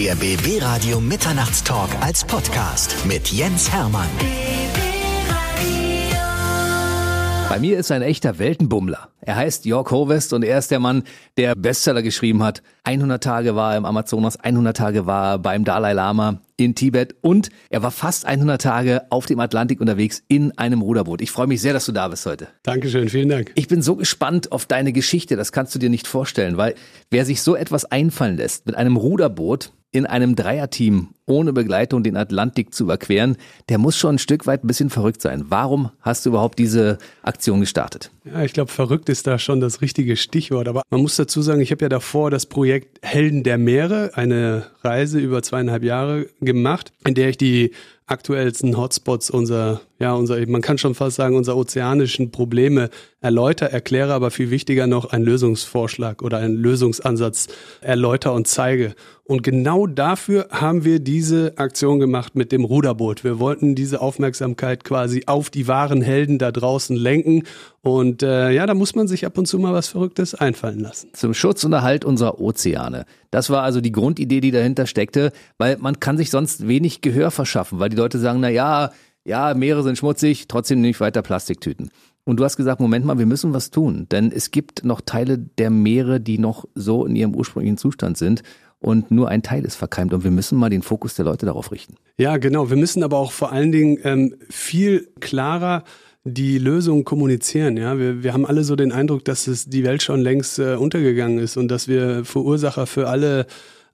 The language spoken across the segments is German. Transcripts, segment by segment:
Der BB Radio Mitternachtstalk als Podcast mit Jens Hermann. Bei mir ist ein echter Weltenbummler. Er heißt Jörg Hovest und er ist der Mann, der Bestseller geschrieben hat. 100 Tage war er im Amazonas, 100 Tage war er beim Dalai Lama in Tibet und er war fast 100 Tage auf dem Atlantik unterwegs in einem Ruderboot. Ich freue mich sehr, dass du da bist heute. Dankeschön, vielen Dank. Ich bin so gespannt auf deine Geschichte, das kannst du dir nicht vorstellen, weil wer sich so etwas einfallen lässt mit einem Ruderboot, in einem Dreierteam ohne Begleitung den Atlantik zu überqueren, der muss schon ein Stück weit ein bisschen verrückt sein. Warum hast du überhaupt diese Aktion gestartet? Ja, ich glaube, verrückt ist da schon das richtige Stichwort. Aber man muss dazu sagen, ich habe ja davor das Projekt Helden der Meere, eine Reise über zweieinhalb Jahre gemacht, in der ich die aktuellsten Hotspots unserer, ja, unser, man kann schon fast sagen, unserer ozeanischen Probleme erläutere, erkläre, aber viel wichtiger noch einen Lösungsvorschlag oder einen Lösungsansatz erläutere und zeige. Und genau dafür haben wir diese Aktion gemacht mit dem Ruderboot. Wir wollten diese Aufmerksamkeit quasi auf die wahren Helden da draußen lenken. Und äh, ja, da muss man sich ab und zu mal was Verrücktes einfallen lassen. Zum Schutz und Erhalt unserer Ozeane. Das war also die Grundidee, die dahinter steckte, weil man kann sich sonst wenig Gehör verschaffen, weil die Leute sagen, na ja, ja, Meere sind schmutzig, trotzdem nicht weiter Plastiktüten. Und du hast gesagt, Moment mal, wir müssen was tun, denn es gibt noch Teile der Meere, die noch so in ihrem ursprünglichen Zustand sind und nur ein Teil ist verkeimt und wir müssen mal den Fokus der Leute darauf richten. Ja, genau. Wir müssen aber auch vor allen Dingen ähm, viel klarer die Lösung kommunizieren. Ja, wir, wir haben alle so den Eindruck, dass es die Welt schon längst äh, untergegangen ist und dass wir Verursacher für alle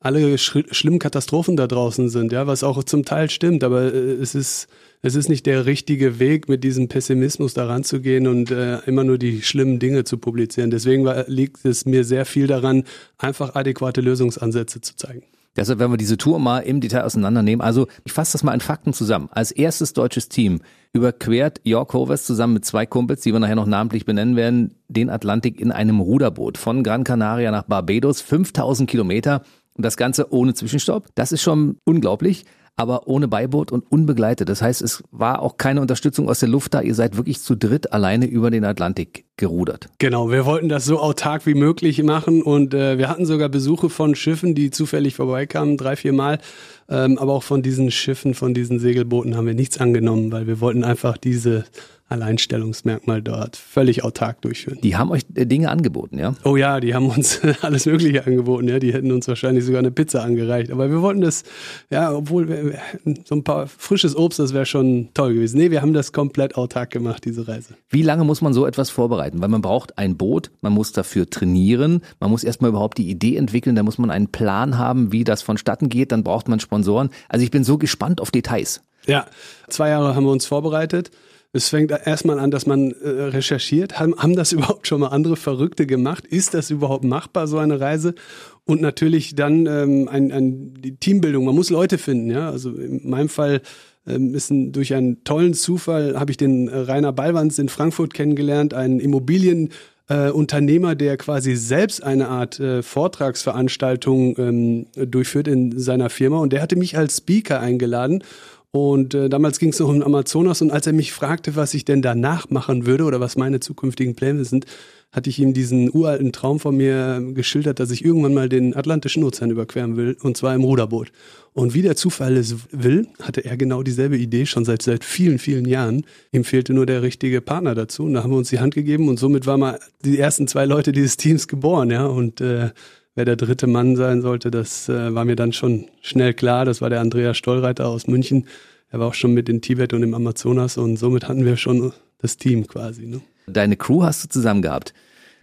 alle schlimmen Katastrophen da draußen sind, ja, was auch zum Teil stimmt, aber äh, es ist es ist nicht der richtige Weg, mit diesem Pessimismus da ranzugehen und äh, immer nur die schlimmen Dinge zu publizieren. Deswegen war, liegt es mir sehr viel daran, einfach adäquate Lösungsansätze zu zeigen. Deshalb werden wir diese Tour mal im Detail auseinandernehmen. Also ich fasse das mal in Fakten zusammen. Als erstes deutsches Team überquert York Hovers zusammen mit zwei Kumpels, die wir nachher noch namentlich benennen werden, den Atlantik in einem Ruderboot von Gran Canaria nach Barbados, 5000 Kilometer und das Ganze ohne Zwischenstopp. Das ist schon unglaublich aber ohne Beiboot und unbegleitet. Das heißt, es war auch keine Unterstützung aus der Luft da. Ihr seid wirklich zu dritt alleine über den Atlantik gerudert. Genau, wir wollten das so autark wie möglich machen und äh, wir hatten sogar Besuche von Schiffen, die zufällig vorbeikamen, drei, vier Mal. Ähm, aber auch von diesen Schiffen, von diesen Segelbooten haben wir nichts angenommen, weil wir wollten einfach diese Alleinstellungsmerkmal dort völlig autark durchführen. Die haben euch äh, Dinge angeboten, ja? Oh ja, die haben uns alles Mögliche angeboten, ja. Die hätten uns wahrscheinlich sogar eine Pizza angereicht. Aber wir wollten das, ja, obwohl wir, so ein paar frisches Obst, das wäre schon toll gewesen. Nee, wir haben das komplett autark gemacht, diese Reise. Wie lange muss man so etwas vorbereiten? Weil man braucht ein Boot, man muss dafür trainieren, man muss erstmal überhaupt die Idee entwickeln, da muss man einen Plan haben, wie das vonstatten geht, dann braucht man Sponsoren. Also ich bin so gespannt auf Details. Ja, zwei Jahre haben wir uns vorbereitet. Es fängt erstmal an, dass man äh, recherchiert. Haben, haben das überhaupt schon mal andere Verrückte gemacht? Ist das überhaupt machbar, so eine Reise? Und natürlich dann ähm, ein, ein, die Teambildung. Man muss Leute finden, ja. Also in meinem Fall ist ein, durch einen tollen Zufall habe ich den äh, Rainer Ballwanz in Frankfurt kennengelernt, einen Immobilien äh, Unternehmer, der quasi selbst eine Art äh, Vortragsveranstaltung ähm, durchführt in seiner Firma. Und der hatte mich als Speaker eingeladen und äh, damals ging es noch um Amazonas und als er mich fragte, was ich denn danach machen würde oder was meine zukünftigen Pläne sind, hatte ich ihm diesen uralten Traum von mir geschildert, dass ich irgendwann mal den Atlantischen Ozean überqueren will und zwar im Ruderboot. Und wie der Zufall es will, hatte er genau dieselbe Idee schon seit seit vielen vielen Jahren. Ihm fehlte nur der richtige Partner dazu. Und da haben wir uns die Hand gegeben und somit waren mal die ersten zwei Leute dieses Teams geboren, ja und äh, wer der dritte Mann sein sollte, das äh, war mir dann schon schnell klar. Das war der Andreas Stollreiter aus München. Er war auch schon mit in Tibet und im Amazonas und somit hatten wir schon das Team quasi. Ne? Deine Crew hast du zusammen gehabt.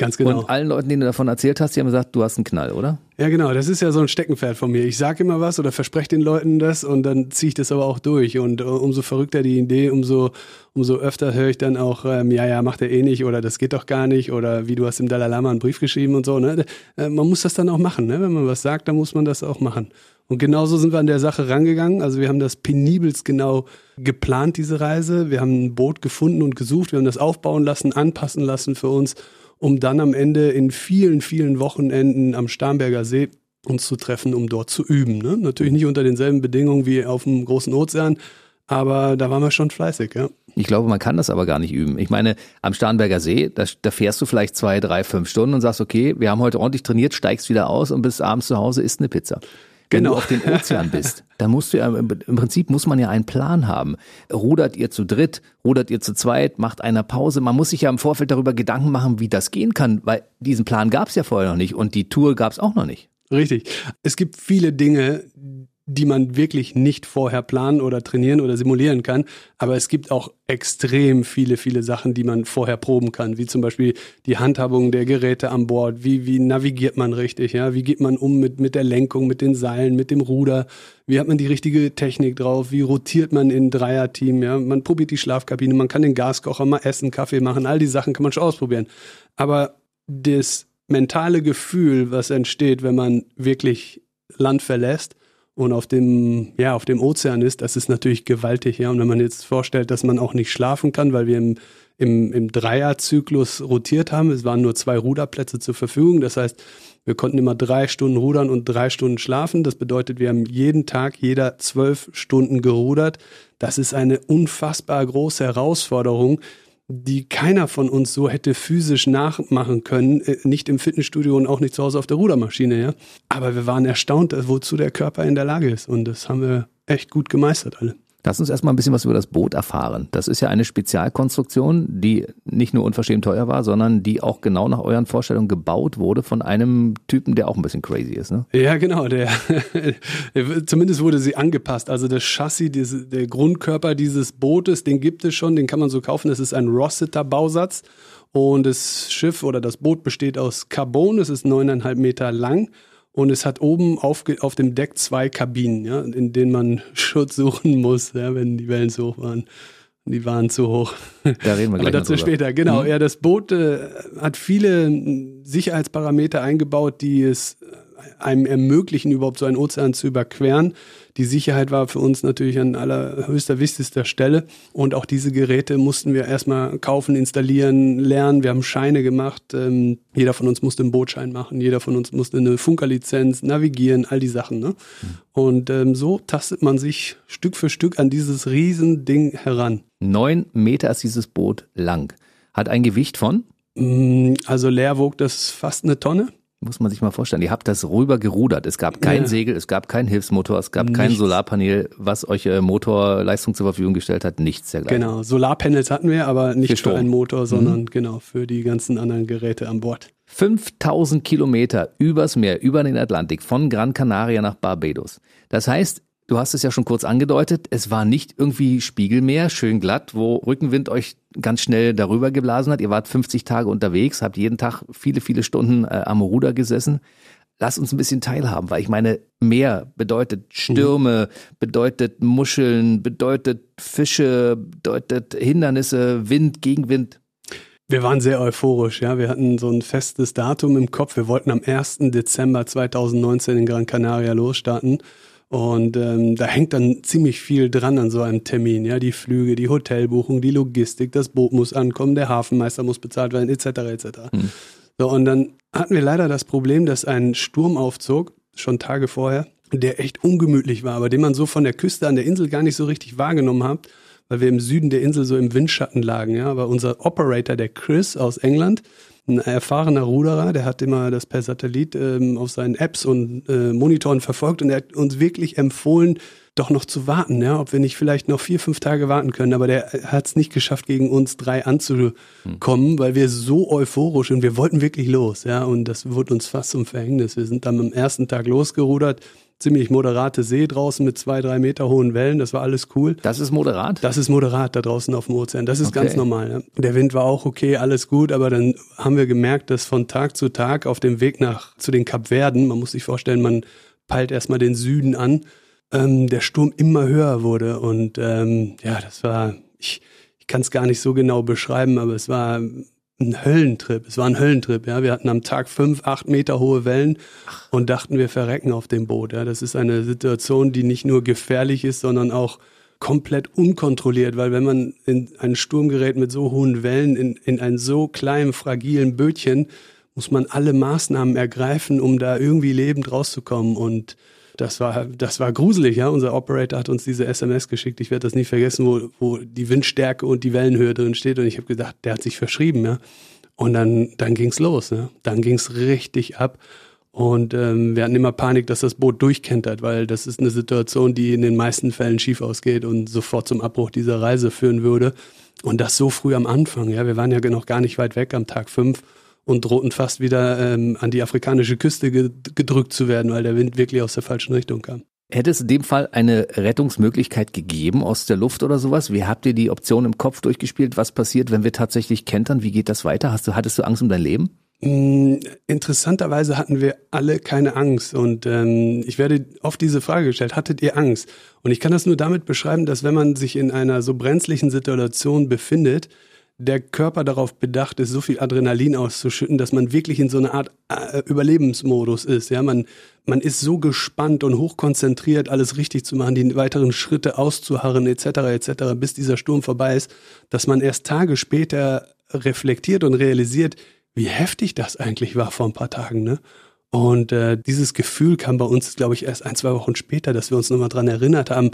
Ganz genau. Und allen Leuten, denen du davon erzählt hast, die haben gesagt, du hast einen Knall, oder? Ja, genau. Das ist ja so ein Steckenpferd von mir. Ich sage immer was oder verspreche den Leuten das und dann ziehe ich das aber auch durch. Und uh, umso verrückter die Idee, umso, umso öfter höre ich dann auch, ähm, ja, ja, macht er eh nicht oder das geht doch gar nicht oder wie du hast dem Dalai Lama einen Brief geschrieben und so. Ne? Äh, man muss das dann auch machen. Ne? Wenn man was sagt, dann muss man das auch machen. Und genauso sind wir an der Sache rangegangen. Also wir haben das penibelst genau geplant, diese Reise. Wir haben ein Boot gefunden und gesucht. Wir haben das aufbauen lassen, anpassen lassen für uns um dann am Ende in vielen, vielen Wochenenden am Starnberger See uns zu treffen, um dort zu üben. Ne? Natürlich nicht unter denselben Bedingungen wie auf dem großen Ozean, aber da waren wir schon fleißig, ja. Ich glaube, man kann das aber gar nicht üben. Ich meine, am Starnberger See, da, da, fährst du vielleicht zwei, drei, fünf Stunden und sagst, okay, wir haben heute ordentlich trainiert, steigst wieder aus und bist abends zu Hause, isst eine Pizza. Wenn Genau. du auf den Ozean bist, dann musst du ja, im Prinzip muss man ja einen Plan haben. Rudert ihr zu dritt, rudert ihr zu zweit, macht einer Pause. Man muss sich ja im Vorfeld darüber Gedanken machen, wie das gehen kann, weil diesen Plan gab es ja vorher noch nicht und die Tour gab es auch noch nicht. Richtig. Es gibt viele Dinge, die man wirklich nicht vorher planen oder trainieren oder simulieren kann. Aber es gibt auch extrem viele, viele Sachen, die man vorher proben kann, wie zum Beispiel die Handhabung der Geräte an Bord. Wie, wie navigiert man richtig? Ja? Wie geht man um mit, mit der Lenkung, mit den Seilen, mit dem Ruder? Wie hat man die richtige Technik drauf? Wie rotiert man in Dreierteam? Ja? Man probiert die Schlafkabine, man kann den Gaskocher mal essen, Kaffee machen. All die Sachen kann man schon ausprobieren. Aber das mentale Gefühl, was entsteht, wenn man wirklich Land verlässt und auf dem, ja, auf dem Ozean ist, das ist natürlich gewaltig, ja. Und wenn man jetzt vorstellt, dass man auch nicht schlafen kann, weil wir im, im, im Dreierzyklus rotiert haben, es waren nur zwei Ruderplätze zur Verfügung. Das heißt, wir konnten immer drei Stunden rudern und drei Stunden schlafen. Das bedeutet, wir haben jeden Tag, jeder zwölf Stunden gerudert. Das ist eine unfassbar große Herausforderung, die keiner von uns so hätte physisch nachmachen können, äh, nicht im Fitnessstudio und auch nicht zu Hause auf der Rudermaschine, ja. Aber wir waren erstaunt, äh, wozu der Körper in der Lage ist und das haben wir echt gut gemeistert alle. Lass uns erstmal ein bisschen was über das Boot erfahren. Das ist ja eine Spezialkonstruktion, die nicht nur unverschämt teuer war, sondern die auch genau nach euren Vorstellungen gebaut wurde von einem Typen, der auch ein bisschen crazy ist. Ne? Ja, genau. Der, zumindest wurde sie angepasst. Also das Chassis, diese, der Grundkörper dieses Bootes, den gibt es schon, den kann man so kaufen. Das ist ein Rossiter-Bausatz. Und das Schiff oder das Boot besteht aus Carbon. Es ist neuneinhalb Meter lang. Und es hat oben auf, auf dem Deck zwei Kabinen, ja, in denen man Schutz suchen muss, ja, wenn die Wellen zu hoch waren. Die waren zu hoch. Da reden wir gleich Aber dazu später, genau. Mhm. Ja, das Boot äh, hat viele äh, Sicherheitsparameter eingebaut, die es einem ermöglichen, überhaupt so einen Ozean zu überqueren. Die Sicherheit war für uns natürlich an allerhöchster, wichtigster Stelle. Und auch diese Geräte mussten wir erstmal kaufen, installieren, lernen. Wir haben Scheine gemacht. Ähm, jeder von uns musste einen Bootschein machen. Jeder von uns musste eine Funkerlizenz, navigieren, all die Sachen. Ne? Und ähm, so tastet man sich Stück für Stück an dieses Riesending heran. Neun Meter ist dieses Boot lang. Hat ein Gewicht von, Mm, Also leer wog das fast eine Tonne. Muss man sich mal vorstellen, ihr habt das rüber gerudert. Es gab kein Ja. Segel, es gab kein Hilfsmotor, es gab kein Nichts. Solarpanel, was euch äh, Motorleistung zur Verfügung gestellt hat. Nichts dergleichen. Genau, Solarpanels hatten wir, aber Für nicht für, Strom. einen Motor, sondern genau für die ganzen anderen Geräte an Bord. 5000 Kilometer übers Meer, über den Atlantik, von Gran Canaria nach Barbados. Das heißt, du hast es ja schon kurz angedeutet, es war nicht irgendwie Spiegelmeer, schön glatt, wo Rückenwind euch ganz schnell darüber geblasen hat. Ihr wart 50 Tage unterwegs, habt jeden Tag viele, viele Stunden äh, am Ruder gesessen. Lass uns ein bisschen teilhaben, weil ich meine, Meer bedeutet Stürme, bedeutet Muscheln, bedeutet Fische, bedeutet Hindernisse, Wind, Gegenwind. Wir waren sehr euphorisch, ja. Wir hatten so ein festes Datum im Kopf. Wir wollten am 1. Dezember 2019 in Gran Canaria losstarten. Und ähm, da hängt dann ziemlich viel dran an so einem Termin, ja. Die Flüge, die Hotelbuchung, die Logistik, das Boot muss ankommen, der Hafenmeister muss bezahlt werden, etc. etc. Hm. So, und dann hatten wir leider das Problem, dass ein Sturm aufzog, schon Tage vorher, der echt ungemütlich war, aber den man so von der Küste an der Insel gar nicht so richtig wahrgenommen hat, weil wir im Süden der Insel so im Windschatten lagen. Ja, aber unser Operator, der Chris aus England, ein erfahrener Ruderer, der hat immer das per Satellit ähm, auf seinen Apps und äh, Monitoren verfolgt und er hat uns wirklich empfohlen, doch noch zu warten, ja, ob wir nicht vielleicht noch vier, fünf Tage warten können. Aber der hat es nicht geschafft, gegen uns drei anzukommen, weil wir so euphorisch und wir wollten wirklich los, ja, und das wurde uns fast zum Verhängnis. Wir sind dann am ersten Tag losgerudert, ziemlich moderate See draußen mit zwei, drei Meter hohen Wellen, das war alles cool. Das ist moderat. Das ist moderat da draußen auf dem Ozean. Das ist Okay. ganz normal. Ja. Der Wind war auch okay, alles gut, aber dann haben wir gemerkt, dass von Tag zu Tag auf dem Weg nach zu den Kapverden, man muss sich vorstellen, man peilt erstmal den Süden an, ähm, der Sturm immer höher wurde. Und ähm, ja, das war, ich, ich kann es gar nicht so genau beschreiben, aber es war ein Höllentrip. Es war ein Höllentrip, ja. Wir hatten am Tag fünf, acht Meter hohe Wellen und dachten, wir verrecken auf dem Boot. Ja. Das ist eine Situation, die nicht nur gefährlich ist, sondern auch komplett unkontrolliert, weil wenn man in ein Sturm gerät mit so hohen Wellen in, in ein so kleinen, fragilen Bötchen, muss man alle Maßnahmen ergreifen, um da irgendwie lebend rauszukommen. Und das war, das war gruselig, ja. Unser Operator hat uns diese SMS geschickt. Ich werde das nie vergessen, wo, wo die Windstärke und die Wellenhöhe drin steht. Und ich habe gedacht, der hat sich verschrieben, ja. Und dann, dann ging's los, ne? Dann ging's richtig ab. Und ähm, wir hatten immer Panik, dass das Boot durchkentert, weil das ist eine Situation, die in den meisten Fällen schief ausgeht und sofort zum Abbruch dieser Reise führen würde. Und das so früh am Anfang. Ja, wir waren ja noch gar nicht weit weg am Tag fünf und drohten fast wieder ähm, an die afrikanische Küste gedrückt zu werden, weil der Wind wirklich aus der falschen Richtung kam. Hätte es in dem Fall eine Rettungsmöglichkeit gegeben aus der Luft oder sowas? Wie habt ihr die Option im Kopf durchgespielt? Was passiert, wenn wir tatsächlich kentern? Wie geht das weiter? Hast du, hattest du Angst um dein Leben? Mm, interessanterweise hatten wir alle keine Angst und ähm, ich werde oft diese Frage gestellt, hattet ihr Angst? Und ich kann das nur damit beschreiben, dass wenn man sich in einer so brenzlichen Situation befindet, der Körper darauf bedacht ist, so viel Adrenalin auszuschütten, dass man wirklich in so einer Art äh, Überlebensmodus ist. Ja, man, man ist so gespannt und hochkonzentriert, alles richtig zu machen, die weiteren Schritte auszuharren, etc., etc., bis dieser Sturm vorbei ist, dass man erst Tage später reflektiert und realisiert, wie heftig das eigentlich war vor ein paar Tagen, ne? Und äh, dieses Gefühl kam bei uns, glaube ich, erst ein, zwei Wochen später, dass wir uns nochmal dran erinnert haben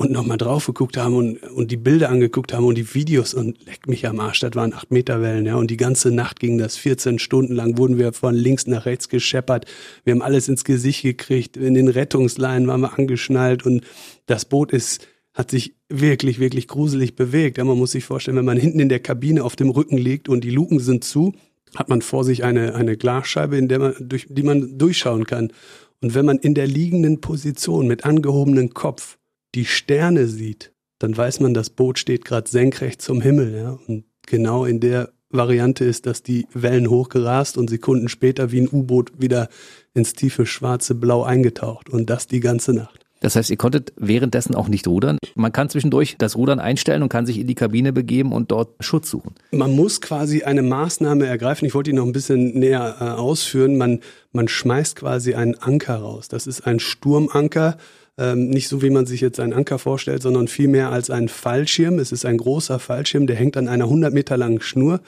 und nochmal drauf geguckt haben und, und die Bilder angeguckt haben und die Videos und leck mich am Arsch, das waren acht Meter Wellen, ja. Und die ganze Nacht ging das 14 Stunden lang, wurden wir von links nach rechts gescheppert. Wir haben alles ins Gesicht gekriegt. In den Rettungsleinen waren wir angeschnallt und das Boot ist hat sich wirklich, wirklich gruselig bewegt. Ja, man muss sich vorstellen, wenn man hinten in der Kabine auf dem Rücken liegt und die Luken sind zu, hat man vor sich eine, eine Glasscheibe, in der man, durch die man durchschauen kann. Und wenn man in der liegenden Position mit angehobenem Kopf die Sterne sieht, dann weiß man, das Boot steht gerade senkrecht zum Himmel. Ja? Und genau in der Variante ist, dass die Wellen hochgerast und Sekunden später wie ein U-Boot wieder ins tiefe schwarze Blau eingetaucht. Und das die ganze Nacht. Das heißt, ihr konntet währenddessen auch nicht rudern. Man kann zwischendurch das Rudern einstellen und kann sich in die Kabine begeben und dort Schutz suchen. Man muss quasi eine Maßnahme ergreifen. Ich wollte ihn noch ein bisschen näher äh, ausführen. Man, man schmeißt quasi einen Anker raus. Das ist ein Sturmanker. Ähm, nicht so, wie man sich jetzt einen Anker vorstellt, sondern vielmehr als ein Fallschirm. Es ist ein großer Fallschirm, der hängt an einer 100 Meter langen Schnur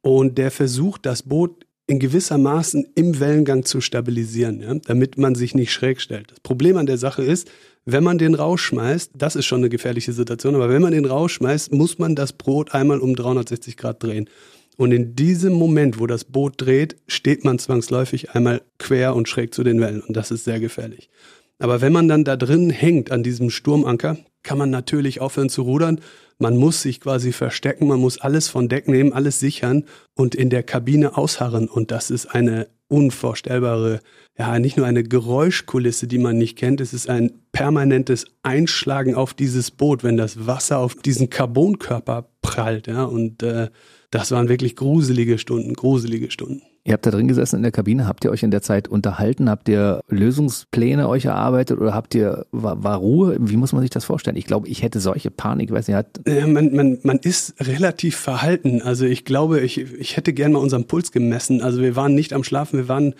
und der versucht, das Boot in gewissermaßen im Wellengang zu stabilisieren, ja, damit man sich nicht schräg stellt. Das Problem an der Sache ist, wenn man den rausschmeißt, das ist schon eine gefährliche Situation, aber wenn man den rausschmeißt, muss man das Boot einmal um 360 Grad drehen. Und in diesem Moment, wo das Boot dreht, steht man zwangsläufig einmal quer und schräg zu den Wellen. Und das ist sehr gefährlich. Aber wenn man dann da drin hängt an diesem Sturmanker, kann man natürlich aufhören zu rudern man muss sich quasi verstecken, man muss alles von Deck nehmen, alles sichern und in der Kabine ausharren. Und das ist eine unvorstellbare, ja, nicht nur eine Geräuschkulisse, die man nicht kennt, es ist ein permanentes Einschlagen auf dieses Boot, wenn das Wasser auf diesen Carbonkörper prallt, ja, und äh, das waren wirklich gruselige Stunden, gruselige Stunden. Ihr habt da drin gesessen in der Kabine, habt ihr euch in der Zeit unterhalten, habt ihr Lösungspläne euch erarbeitet oder habt ihr, war, war Ruhe? Wie muss man sich das vorstellen? Ich glaube, ich hätte solche Panik, weiß nicht, hat ja, man, man, man ist relativ verhalten. Also ich glaube, ich, ich hätte gern mal unseren Puls gemessen. Also wir waren nicht am Schlafen, wir waren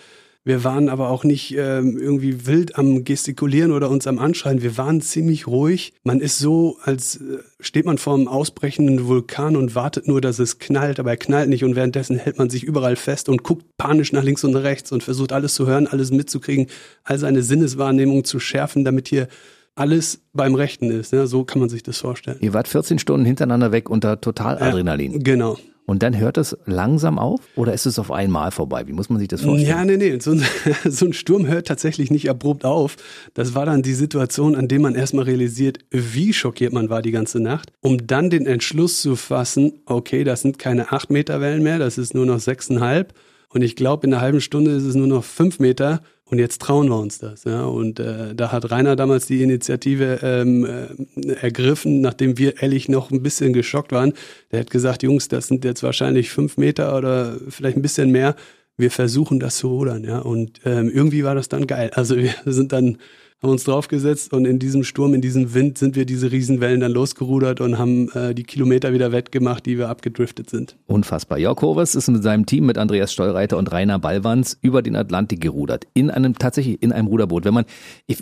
wir waren aber auch nicht ähm, irgendwie wild am Gestikulieren oder uns am Anschreien. Wir waren ziemlich ruhig. Man ist so, als äh, steht man vor einem ausbrechenden Vulkan und wartet nur, dass es knallt, aber er knallt nicht und währenddessen hält man sich überall fest und guckt panisch nach links und rechts und versucht alles zu hören, alles mitzukriegen, all seine Sinneswahrnehmung zu schärfen, damit hier alles beim Rechten ist. Ja, so kann man sich das vorstellen. Ihr wart 14 Stunden hintereinander weg unter Totaladrenalin. Ja, genau. Und dann hört es langsam auf oder ist es auf einmal vorbei? Wie muss man sich das vorstellen? Ja, nee, nee. So ein, so ein Sturm hört tatsächlich nicht abrupt auf. Das war dann die Situation, an der man erstmal realisiert, wie schockiert man war die ganze Nacht, um dann den Entschluss zu fassen, okay, das sind keine acht Meter Wellen mehr, das ist nur noch sechseinhalb. Und ich glaube, in einer halben Stunde ist es nur noch fünf Meter. Und jetzt trauen wir uns das. Ja? Und äh, da hat Rainer damals die Initiative ähm, äh, ergriffen, nachdem wir ehrlich noch ein bisschen geschockt waren. Der hat gesagt, Jungs, das sind jetzt wahrscheinlich fünf Meter oder vielleicht ein bisschen mehr. Wir versuchen das zu rudern, ja. Und ähm, irgendwie war das dann geil. Also wir sind dann haben uns draufgesetzt und in diesem Sturm, in diesem Wind sind wir diese Riesenwellen dann losgerudert und haben äh, die Kilometer wieder wettgemacht, die wir abgedriftet sind. Unfassbar. Jörg Hovers ist mit seinem Team mit Andreas Steureiter und Rainer Ballwanz über den Atlantik gerudert. In einem, tatsächlich in einem Ruderboot. Wenn man,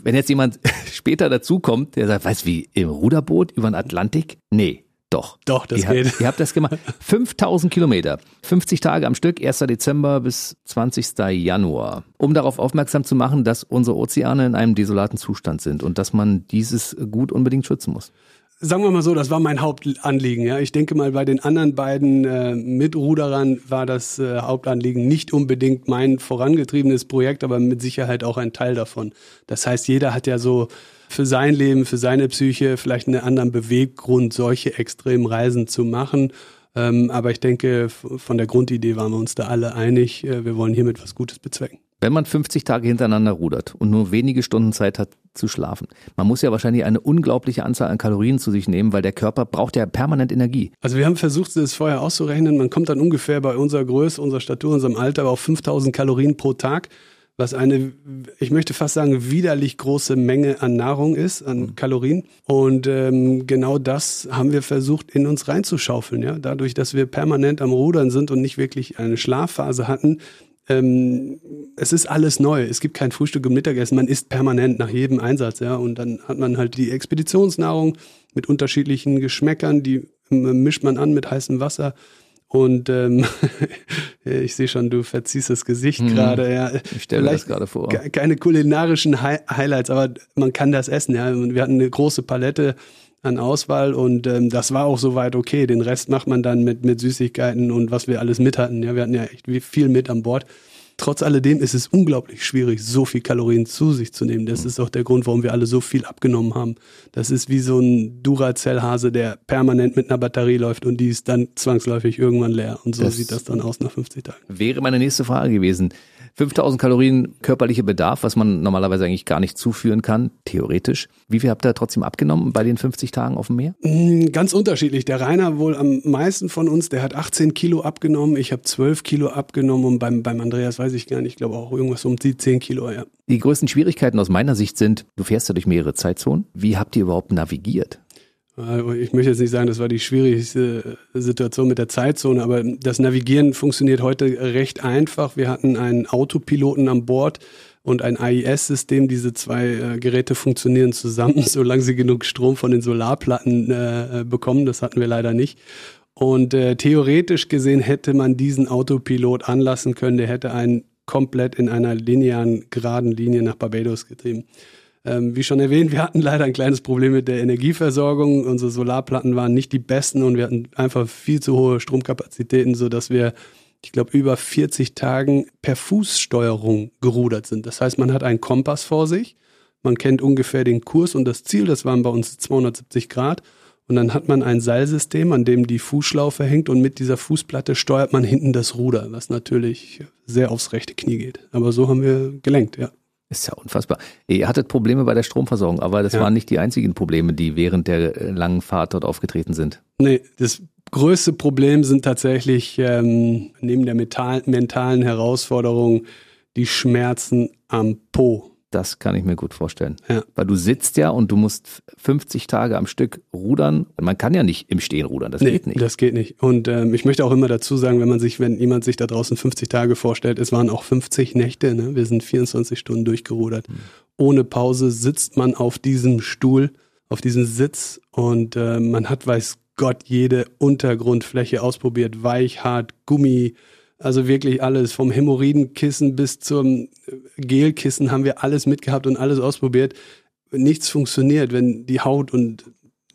wenn jetzt jemand später dazukommt, der sagt, weißt du, wie im Ruderboot über den Atlantik? Nee. Doch. Doch, das ihr geht. Habt, ihr habt das gemacht. 5000 Kilometer, 50 Tage am Stück, 1. Dezember bis 20. Januar. Um darauf aufmerksam zu machen, dass unsere Ozeane in einem desolaten Zustand sind und dass man dieses Gut unbedingt schützen muss. sagen wir mal so, das war mein Hauptanliegen. Ja. Ich denke mal, bei den anderen beiden äh, Mitruderern war das äh, Hauptanliegen nicht unbedingt mein vorangetriebenes Projekt, aber mit Sicherheit auch ein Teil davon. Das heißt, jeder hat ja so für sein Leben, für seine Psyche vielleicht einen anderen Beweggrund, solche extremen Reisen zu machen. Ähm, aber ich denke, von der Grundidee waren wir uns da alle einig. Äh, wir wollen hiermit was Gutes bezwecken. Wenn man 50 Tage hintereinander rudert und nur wenige Stunden Zeit hat zu schlafen, man muss ja wahrscheinlich eine unglaubliche Anzahl an Kalorien zu sich nehmen, weil der Körper braucht ja permanent Energie. Also wir haben versucht, das vorher auszurechnen. Man kommt dann ungefähr bei unserer Größe, unserer Statur, unserem Alter auf 5000 Kalorien pro Tag was eine, ich möchte fast sagen, widerlich große Menge an Nahrung ist, an mhm. Kalorien. Und ähm, genau das haben wir versucht, in uns reinzuschaufeln. Ja? Dadurch, dass wir permanent am Rudern sind und nicht wirklich eine Schlafphase hatten, ähm, es ist alles neu. Es gibt kein Frühstück und Mittagessen. Man isst permanent nach jedem Einsatz, ja. Und dann hat man halt die Expeditionsnahrung mit unterschiedlichen Geschmäckern, die mischt man an mit heißem Wasser. Und ähm, ich sehe schon, du verziehst das Gesicht mhm. gerade. Ja. Ich stelle mir das gerade vor. Keine kulinarischen Hi Highlights, aber man kann das essen. Ja. Wir hatten eine große Palette an Auswahl und ähm, das war auch soweit okay. Den Rest macht man dann mit, mit Süßigkeiten und was wir alles mit hatten. Ja, wir hatten ja echt viel mit an Bord. Trotz alledem ist es unglaublich schwierig, so viel Kalorien zu sich zu nehmen. Das ist auch der Grund, warum wir alle so viel abgenommen haben. Das ist wie so ein Duracell-Hase, der permanent mit einer Batterie läuft und die ist dann zwangsläufig irgendwann leer. Und so das sieht das dann aus nach 50 Tagen. Wäre meine nächste Frage gewesen. 5000 Kalorien körperlicher Bedarf, was man normalerweise eigentlich gar nicht zuführen kann, theoretisch. Wie viel habt ihr trotzdem abgenommen bei den 50 Tagen auf dem Meer? Mm, ganz unterschiedlich. Der Rainer wohl am meisten von uns, der hat 18 Kilo abgenommen. Ich habe 12 Kilo abgenommen und beim, beim Andreas weiß ich gar nicht, ich glaube auch irgendwas um die 10 Kilo, ja. Die größten Schwierigkeiten aus meiner Sicht sind, du fährst ja durch mehrere Zeitzonen. Wie habt ihr überhaupt navigiert? Ich möchte jetzt nicht sagen, das war die schwierigste Situation mit der Zeitzone, aber das Navigieren funktioniert heute recht einfach. Wir hatten einen Autopiloten an Bord und ein AIS-System. Diese zwei äh, Geräte funktionieren zusammen, solange sie genug Strom von den Solarplatten äh, bekommen. Das hatten wir leider nicht. Und äh, theoretisch gesehen hätte man diesen Autopilot anlassen können. Der hätte einen komplett in einer linearen, geraden Linie nach Barbados getrieben. Ähm, wie schon erwähnt, wir hatten leider ein kleines Problem mit der Energieversorgung. Unsere Solarplatten waren nicht die besten und wir hatten einfach viel zu hohe Stromkapazitäten, sodass wir, ich glaube, über 40 Tagen per Fußsteuerung gerudert sind. Das heißt, man hat einen Kompass vor sich, man kennt ungefähr den Kurs und das Ziel, das waren bei uns 270 Grad. Und dann hat man ein Seilsystem, an dem die Fußschlaufe hängt und mit dieser Fußplatte steuert man hinten das Ruder, was natürlich sehr aufs rechte Knie geht. Aber so haben wir gelenkt, ja. Ist ja unfassbar. Ihr hattet Probleme bei der Stromversorgung, aber das ja. waren nicht die einzigen Probleme, die während der äh, langen Fahrt dort aufgetreten sind. Nee, das größte Problem sind tatsächlich ähm, neben der mentalen Herausforderung die Schmerzen am Po. Das kann ich mir gut vorstellen. Ja. Weil du sitzt ja und du musst 50 Tage am Stück rudern. Man kann ja nicht im Stehen rudern, das nee, geht nicht. Das geht nicht. Und ähm, ich möchte auch immer dazu sagen, wenn man sich, wenn jemand sich da draußen 50 Tage vorstellt, es waren auch 50 Nächte, ne? wir sind 24 Stunden durchgerudert. Mhm. Ohne Pause sitzt man auf diesem Stuhl, auf diesem Sitz und äh, man hat, weiß Gott, jede Untergrundfläche ausprobiert. Weich, hart, Gummi, also wirklich alles, vom Hämorrhoidenkissen bis zum Gelkissen haben wir alles mitgehabt und alles ausprobiert. Nichts funktioniert, wenn die Haut und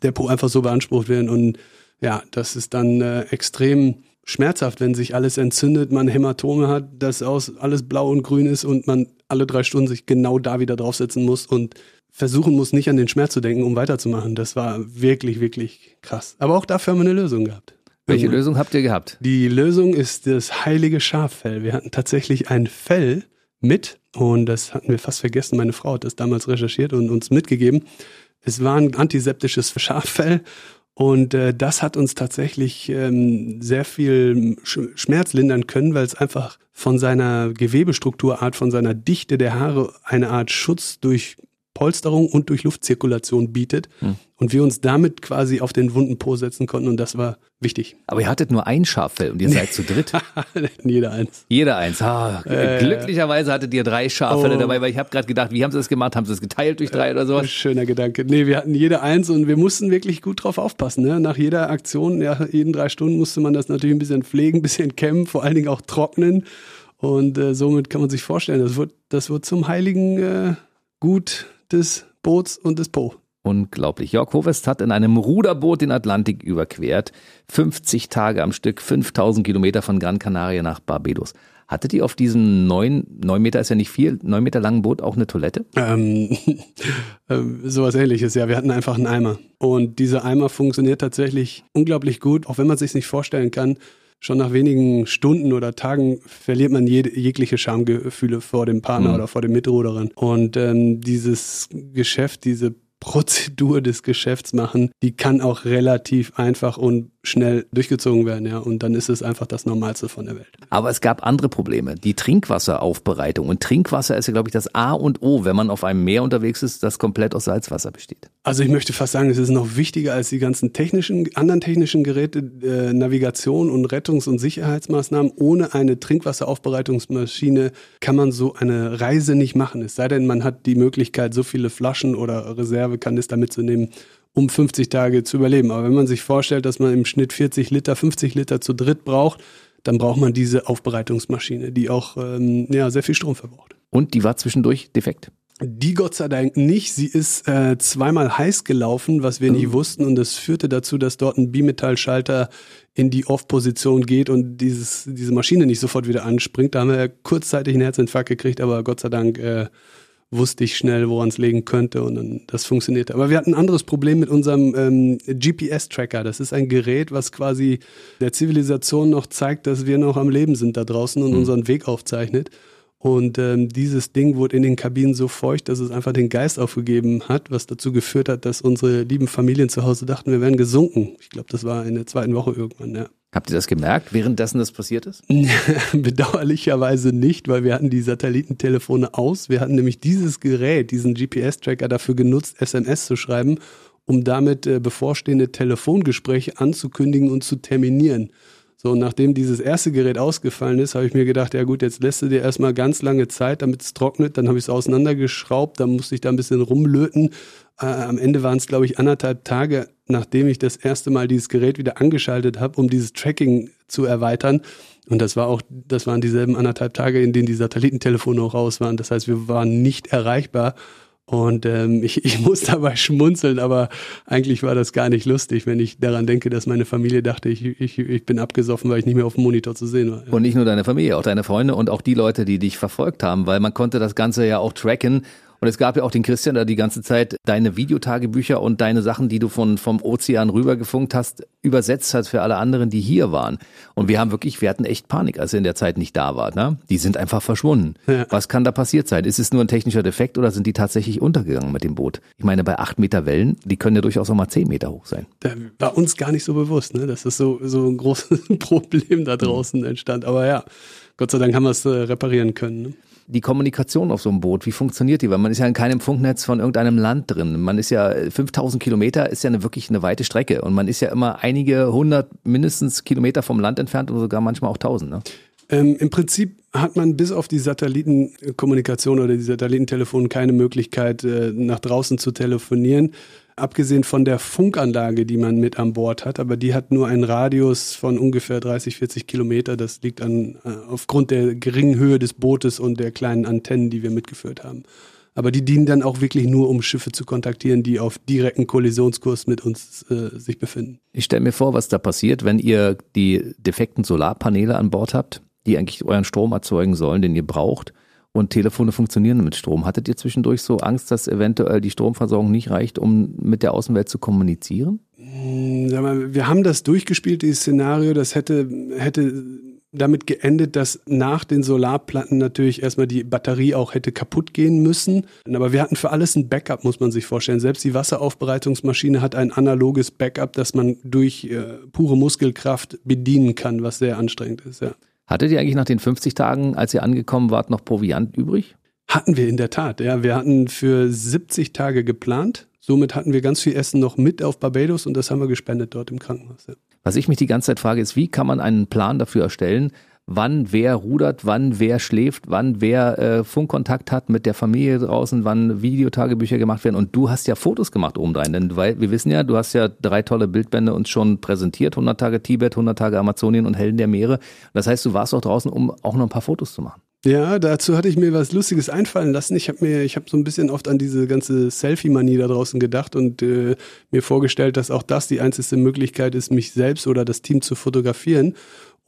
der Po einfach so beansprucht werden. Und ja, das ist dann äh, extrem schmerzhaft, wenn sich alles entzündet, man Hämatome hat, dass aus alles blau und grün ist und man alle drei Stunden sich genau da wieder draufsetzen muss und versuchen muss, nicht an den Schmerz zu denken, um weiterzumachen. Das war wirklich, wirklich krass. Aber auch dafür haben wir eine Lösung gehabt. Welche Irgendwann. Lösung habt ihr gehabt? Die Lösung ist das heilige Schaffell. Wir hatten tatsächlich ein Fell mit und das hatten wir fast vergessen. Meine Frau hat das damals recherchiert und uns mitgegeben. Es war ein antiseptisches Schaffell und äh, das hat uns tatsächlich ähm, sehr viel Schmerz lindern können, weil es einfach von seiner Gewebestrukturart, von seiner Dichte der Haare eine Art Schutz durch Polsterung und durch Luftzirkulation bietet. Hm. Und wir uns damit quasi auf den wunden Po setzen konnten und das war wichtig. Aber ihr hattet nur ein Schaffell und ihr seid zu dritt. Jeder eins. Jeder eins. Ah, äh, glücklicherweise hattet ihr drei Schaffelle oh. dabei, weil ich habe gerade gedacht, wie haben sie das gemacht? Haben sie es geteilt durch drei oder sowas? Schöner Gedanke. Nee, wir hatten jeder eins und wir mussten wirklich gut drauf aufpassen. Ne? Nach jeder Aktion, ja, jeden drei Stunden musste man das natürlich ein bisschen pflegen, ein bisschen kämmen, vor allen Dingen auch trocknen. Und äh, somit kann man sich vorstellen, das wird, das wird zum heiligen äh, Gut des Boots und des Po. Unglaublich. Jörg Hovest hat in einem Ruderboot den Atlantik überquert. 50 Tage am Stück, 5000 Kilometer von Gran Canaria nach Barbados. Hattet ihr auf diesem neun, neun Meter ist ja nicht viel, neun Meter langen Boot auch eine Toilette? Ähm, äh, sowas ähnliches, ja. Wir hatten einfach einen Eimer. Und dieser Eimer funktioniert tatsächlich unglaublich gut, auch wenn man sich nicht vorstellen kann. Schon nach wenigen Stunden oder Tagen verliert man jede, jegliche Schamgefühle vor dem Partner mhm. oder vor dem Mitruderin. Und ähm, dieses Geschäft, diese Prozedur des Geschäfts machen, die kann auch relativ einfach und schnell durchgezogen werden, ja. Und dann ist es einfach das Normalste von der Welt. Aber es gab andere Probleme. Die Trinkwasseraufbereitung. Und Trinkwasser ist ja, glaube ich, das A und O, wenn man auf einem Meer unterwegs ist, das komplett aus Salzwasser besteht. Also ich möchte fast sagen, es ist noch wichtiger als die ganzen technischen, anderen technischen Geräte, äh, Navigation und Rettungs- und Sicherheitsmaßnahmen. Ohne eine Trinkwasseraufbereitungsmaschine kann man so eine Reise nicht machen. Es sei denn, man hat die Möglichkeit, so viele Flaschen oder Reservekanister mitzunehmen, um 50 Tage zu überleben. Aber wenn man sich vorstellt, dass man im Schnitt 40 Liter, 50 Liter zu dritt braucht, dann braucht man diese Aufbereitungsmaschine, die auch ähm, ja, sehr viel Strom verbraucht. Und die war zwischendurch defekt? Die Gott sei Dank nicht. Sie ist äh, zweimal heiß gelaufen, was wir oh. nicht wussten. Und das führte dazu, dass dort ein Bimetallschalter in die Off-Position geht und dieses, diese Maschine nicht sofort wieder anspringt. Da haben wir kurzzeitig einen Herzinfarkt gekriegt, aber Gott sei Dank äh, wusste ich schnell, woran es liegen könnte und dann, das funktionierte. Aber wir hatten ein anderes Problem mit unserem ähm, GPS-Tracker. Das ist ein Gerät, was quasi der Zivilisation noch zeigt, dass wir noch am Leben sind da draußen und mhm. unseren Weg aufzeichnet. Und ähm, dieses Ding wurde in den Kabinen so feucht, dass es einfach den Geist aufgegeben hat, was dazu geführt hat, dass unsere lieben Familien zu Hause dachten, wir wären gesunken. Ich glaube, das war in der zweiten Woche irgendwann, ja. Habt ihr das gemerkt, währenddessen das passiert ist? Bedauerlicherweise nicht, weil wir hatten die Satellitentelefone aus. Wir hatten nämlich dieses Gerät, diesen GPS-Tracker dafür genutzt, SMS zu schreiben, um damit äh, bevorstehende Telefongespräche anzukündigen und zu terminieren. So, und nachdem dieses erste Gerät ausgefallen ist, habe ich mir gedacht, ja gut, jetzt lässt du dir erstmal ganz lange Zeit, damit es trocknet. Dann habe ich es auseinandergeschraubt, dann musste ich da ein bisschen rumlöten. Äh, am Ende waren es, glaube ich, anderthalb Tage, nachdem ich das erste Mal dieses Gerät wieder angeschaltet habe, um dieses Tracking zu erweitern. Und das war auch, das waren dieselben anderthalb Tage, in denen die Satellitentelefone auch raus waren. Das heißt, wir waren nicht erreichbar. Und ähm, ich, ich muss dabei schmunzeln, aber eigentlich war das gar nicht lustig, wenn ich daran denke, dass meine Familie dachte, ich, ich, ich bin abgesoffen, weil ich nicht mehr auf dem Monitor zu sehen war. Und nicht nur deine Familie, auch deine Freunde und auch die Leute, die dich verfolgt haben, weil man konnte das Ganze ja auch tracken und es gab ja auch den Christian, der die ganze Zeit deine Videotagebücher und deine Sachen, die du von, vom Ozean rübergefunkt hast, übersetzt hat für alle anderen, die hier waren. Und wir haben wirklich, wir hatten echt Panik, als er in der Zeit nicht da war. Ne? Die sind einfach verschwunden. Ja. Was kann da passiert sein? Ist es nur ein technischer Defekt oder sind die tatsächlich untergegangen mit dem Boot? Ich meine, bei acht Meter Wellen, die können ja durchaus auch mal zehn Meter hoch sein. Da war uns gar nicht so bewusst, ne? dass das so, so ein großes Problem da draußen entstand. Aber ja, Gott sei Dank haben wir es äh, reparieren können. Ne? Die Kommunikation auf so einem Boot, wie funktioniert die? Weil man ist ja in keinem Funknetz von irgendeinem Land drin. Man ist ja 5000 Kilometer ist ja eine, wirklich eine weite Strecke und man ist ja immer einige hundert mindestens Kilometer vom Land entfernt oder sogar manchmal auch tausend. Ne? Ähm, Im Prinzip hat man bis auf die Satellitenkommunikation oder die Satellitentelefon keine Möglichkeit, äh, nach draußen zu telefonieren abgesehen von der Funkanlage, die man mit an Bord hat, aber die hat nur einen Radius von ungefähr 30, 40 Kilometer. Das liegt an, äh, aufgrund der geringen Höhe des Bootes und der kleinen Antennen, die wir mitgeführt haben. Aber die dienen dann auch wirklich nur, um Schiffe zu kontaktieren, die auf direkten Kollisionskurs mit uns äh, sich befinden. Ich stelle mir vor, was da passiert, wenn ihr die defekten Solarpaneele an Bord habt, die eigentlich euren Strom erzeugen sollen, den ihr braucht und Telefone funktionieren mit Strom. Hattet ihr zwischendurch so Angst, dass eventuell die Stromversorgung nicht reicht, um mit der Außenwelt zu kommunizieren? Hm, wir haben das durchgespielt, dieses Szenario. Das hätte, hätte damit geendet, dass nach den Solarplatten natürlich erstmal die Batterie auch hätte kaputt gehen müssen. Aber wir hatten für alles ein Backup, muss man sich vorstellen. Selbst die Wasseraufbereitungsmaschine hat ein analoges Backup, das man durch äh, pure Muskelkraft bedienen kann, was sehr anstrengend ist, ja. Hattet ihr eigentlich nach den 50 Tagen, als ihr angekommen wart, noch Proviant übrig? Hatten wir in der Tat, ja. Wir hatten für 70 Tage geplant. Somit hatten wir ganz viel Essen noch mit auf Barbados und das haben wir gespendet dort im Krankenhaus. Ja. Was ich mich die ganze Zeit frage, ist, wie kann man einen Plan dafür erstellen, wann wer rudert, wann wer schläft, wann wer äh, Funkkontakt hat mit der Familie draußen, wann Videotagebücher gemacht werden. Und du hast ja Fotos gemacht obendrein, denn weil wir wissen ja, du hast ja drei tolle Bildbände uns schon präsentiert, 100 Tage Tibet, 100 Tage Amazonien und Helden der Meere. Das heißt, du warst auch draußen, um auch noch ein paar Fotos zu machen. Ja, dazu hatte ich mir was Lustiges einfallen lassen. Ich habe mir, ich habe so ein bisschen oft an diese ganze Selfie-Manie da draußen gedacht und äh, mir vorgestellt, dass auch das die einzige Möglichkeit ist, mich selbst oder das Team zu fotografieren.